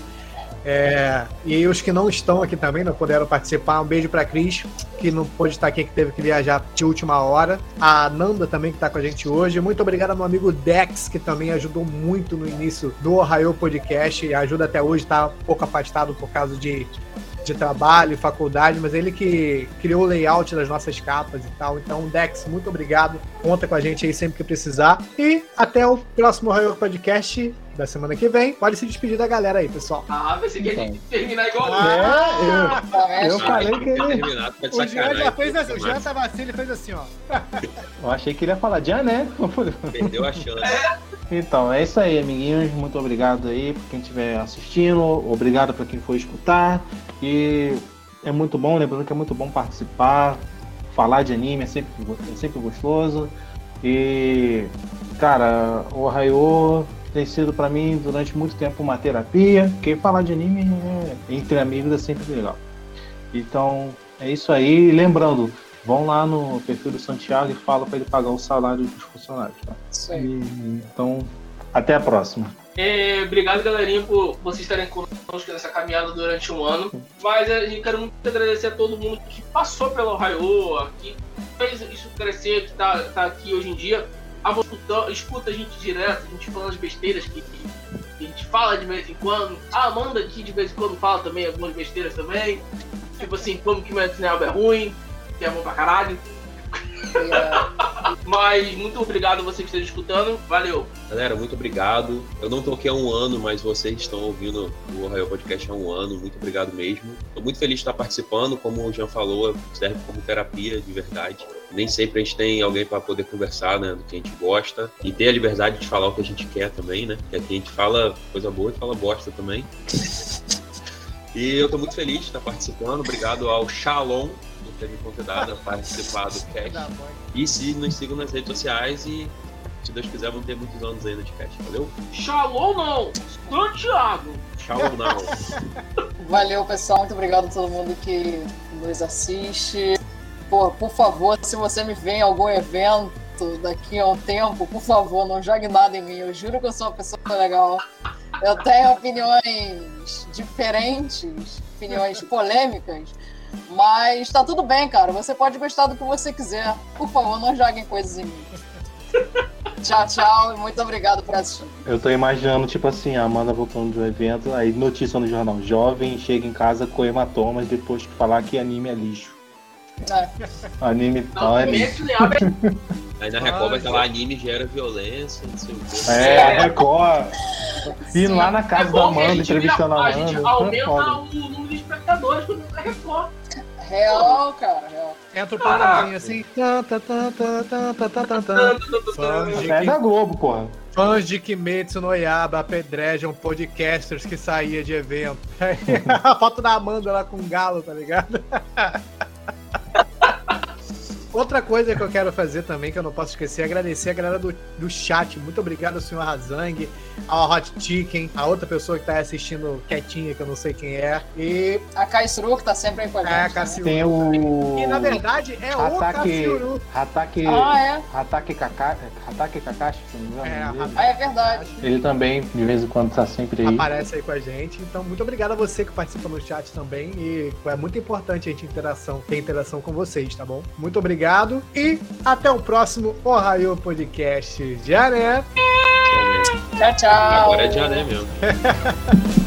É, e os que não estão aqui também, não puderam participar. Um beijo para Cris, que não pôde estar aqui, que teve que viajar de última hora. A Nanda também, que está com a gente hoje. Muito obrigado ao meu amigo Dex, que também ajudou muito no início do Ohio Podcast e ajuda até hoje, está um pouco afastado por causa de, de trabalho faculdade, mas ele que criou o layout das nossas capas e tal. Então, Dex, muito obrigado. Conta com a gente aí sempre que precisar. E até o próximo Ohio Podcast da semana que vem. Pode se despedir da galera aí, pessoal. Ah, pensei que a gente terminar igual. Ah, É, eu, eu Ah, falei que ele. O Jean já fez assim, o Jean tava assim, ele fez assim, ó. Eu achei que ele ia falar de né? Perdeu a chance. Então, é isso aí, amiguinhos. Muito obrigado aí por quem estiver assistindo. Obrigado para quem for escutar. E é muito bom, lembrando que é muito bom participar. Falar de anime é sempre, é sempre gostoso. E, cara, o Raio tem sido para mim durante muito tempo uma terapia. Porque falar de anime é, entre amigos é sempre legal. Então, é isso aí. Lembrando, vão lá no perfil do Santiago e fala para ele pagar o salário dos funcionários. Tá? Isso aí. E, então, até a próxima. É, obrigado, galerinha, por vocês estarem conosco nessa caminhada durante um ano. Mas a gente quero muito agradecer a todo mundo que passou pelo Ohio, que fez isso crescer, que tá, tá aqui hoje em dia. A escuta, escuta a gente direto, a gente falando as besteiras que, que a gente fala de vez em quando. A Amanda aqui de vez em quando fala também algumas besteiras também. Tipo assim, como que Kimetsu no Yaiba é ruim, que é bom pra caralho. É, Mas muito obrigado a você que esteja escutando. Valeu. Galera, muito obrigado. Eu não tô aqui há um ano, mas vocês estão ouvindo o Ohio Podcast há um ano. Muito obrigado mesmo. Tô muito feliz de estar participando. Como o Jean falou, serve como terapia de verdade. Nem sempre a gente tem alguém para poder conversar, né, do que a gente gosta. E ter a liberdade de falar o que a gente quer também, né? Porque aqui a gente fala coisa boa e fala bosta também. E eu tô muito feliz de estar participando. Obrigado ao Shalom ter me convidado a participar do cast. E se nos sigam nas redes sociais e, se Deus quiser, vão ter muitos anos ainda de cast. Valeu? Shalom não! Santiago! Shalom não. Valeu, pessoal. Muito obrigado a todo mundo que nos assiste. Pô, por favor, se você me vê em algum evento daqui a um tempo, por favor, não jogue nada em mim. Eu juro que eu sou uma pessoa legal. Eu tenho opiniões diferentes, opiniões polêmicas, mas tá tudo bem, cara. Você pode gostar do que você quiser. Por favor, não joguem coisas em mim. Tchau, tchau e muito obrigado por assistir. Eu tô imaginando, tipo assim, a Amanda voltando do evento, aí notícia no jornal. Jovem chega em casa com hematomas depois de falar que anime é lixo. É. Anime tal é lixo. É Aí na Record vai falar anime gera violência, não sei o quê. É, a Record. E lá na casa da bom que a Amanda, gente entrevistando a A gente Amanda. foi aumenta foda. o número de espectadores quando é Record. Real, cara, real. Entra o Paraguai assim. É da Globo, porra. Fãs de Kimetsu no Yaba apedrejam podcasters que saía de evento. a foto da Amanda lá com o galo, tá ligado? Outra coisa que eu quero fazer também, que eu não posso esquecer, é agradecer a galera do, do chat. Muito obrigado ao senhor Razang, ao Hot Chicken, a outra pessoa que tá assistindo quietinha, que eu não sei quem é. E A Kaisuru, que tá sempre aí com a gente. é a né? Cassiuru. Tem o. E na verdade é o Ataque. Ataque. Ah, é? Ataque Kakashi. Ataque Kakashi, se não me engano. É. Ah, é verdade. Ele também, de vez em quando, tá sempre aí. aparece aí com a gente. Então, muito obrigado a você que participa no chat também. E é muito importante a gente interação, ter interação com vocês, tá bom? Muito obrigado e até o próximo Ohio Podcast. Já né? Tchau, tchau. Agora é de ané mesmo.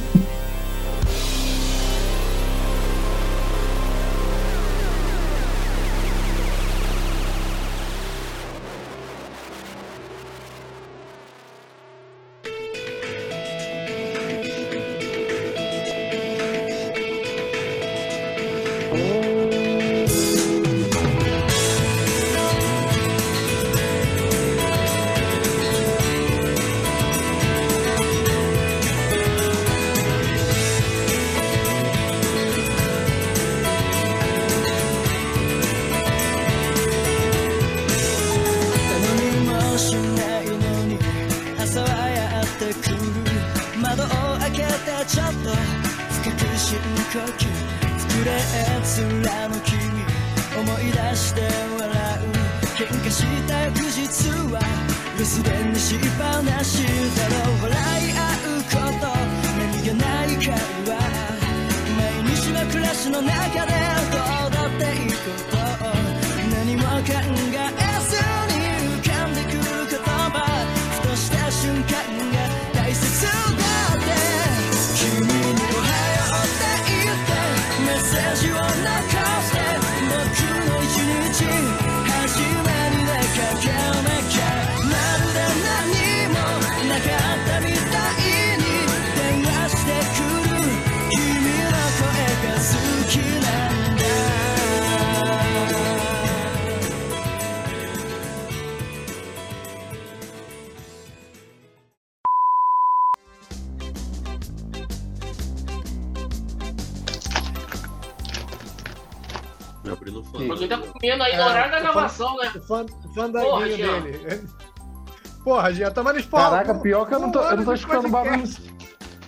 fã. O Alguém tá comendo aí no É, horário da o fã- gravação, né? O fã, o Porra, fandanguinho Jean. dele. Porra, Gia, tomando spoiler. Caraca, pior que eu não tô, eu não tô escutando barulho.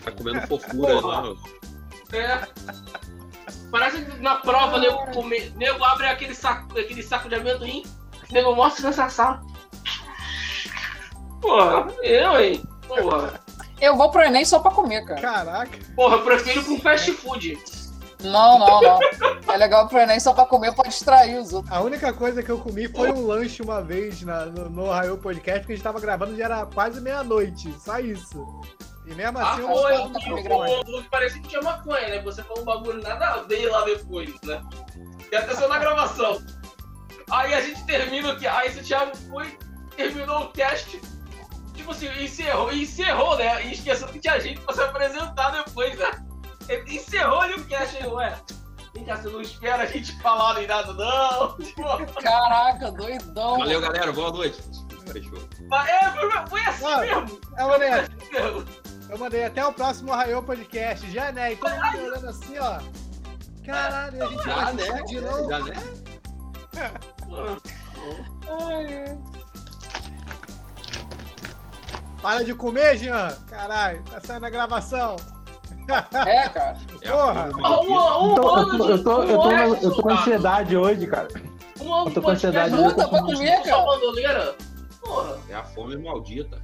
Tá comendo fofura Porra. lá. É. Parece que na prova, nego, come, nego abre aquele saco, aquele saco de amendoim, nego mostra nessa sala. Porra, eu, hein? Porra, Eu vou pro Enem só pra comer, cara. Caraca. porra, eu prefiro um fast food. Não, não, não. É legal pro Enem só pra comer pra distrair os outros. A única coisa que eu comi foi um lanche uma vez na- no, no Ohio Podcast, porque a gente tava gravando já era quase meia-noite. Só isso. E mesmo Ah, assim, foi, papo tá Luke grande. falou que parecia que tinha maconha, né? Você falou um bagulho nada a ver lá depois, né? E atenção na gravação. Aí a gente termina aqui, aí esse Thiago foi, terminou o cast, tipo assim, encerrou, encerrou, né? E esqueceu que tinha gente pra se apresentar depois, né? Ele encerrou ali o cast ué. Vem cá, você não espera a gente falar nem nada, não. Caraca, doidão. Valeu, galera. Boa noite. Fechou. é, foi, foi assim Ah. mesmo. É, Moneto, mesmo. eu mandei até o próximo Arraiô Podcast. Já, né? E todo mundo olhando assim, ó. Caralho, a gente Já, vai né? de novo. Já, né? Para de comer, Jean. Caralho, tá saindo a gravação. É, cara. É Porra. Um, um Eu tô, ano eu tô, de- eu tô, um eu tô, eu tô com de ansiedade hoje, cara. Um ano Eu tô de com ansiedade, tô puta, com com medo, cara. Porra. É a fome maldita.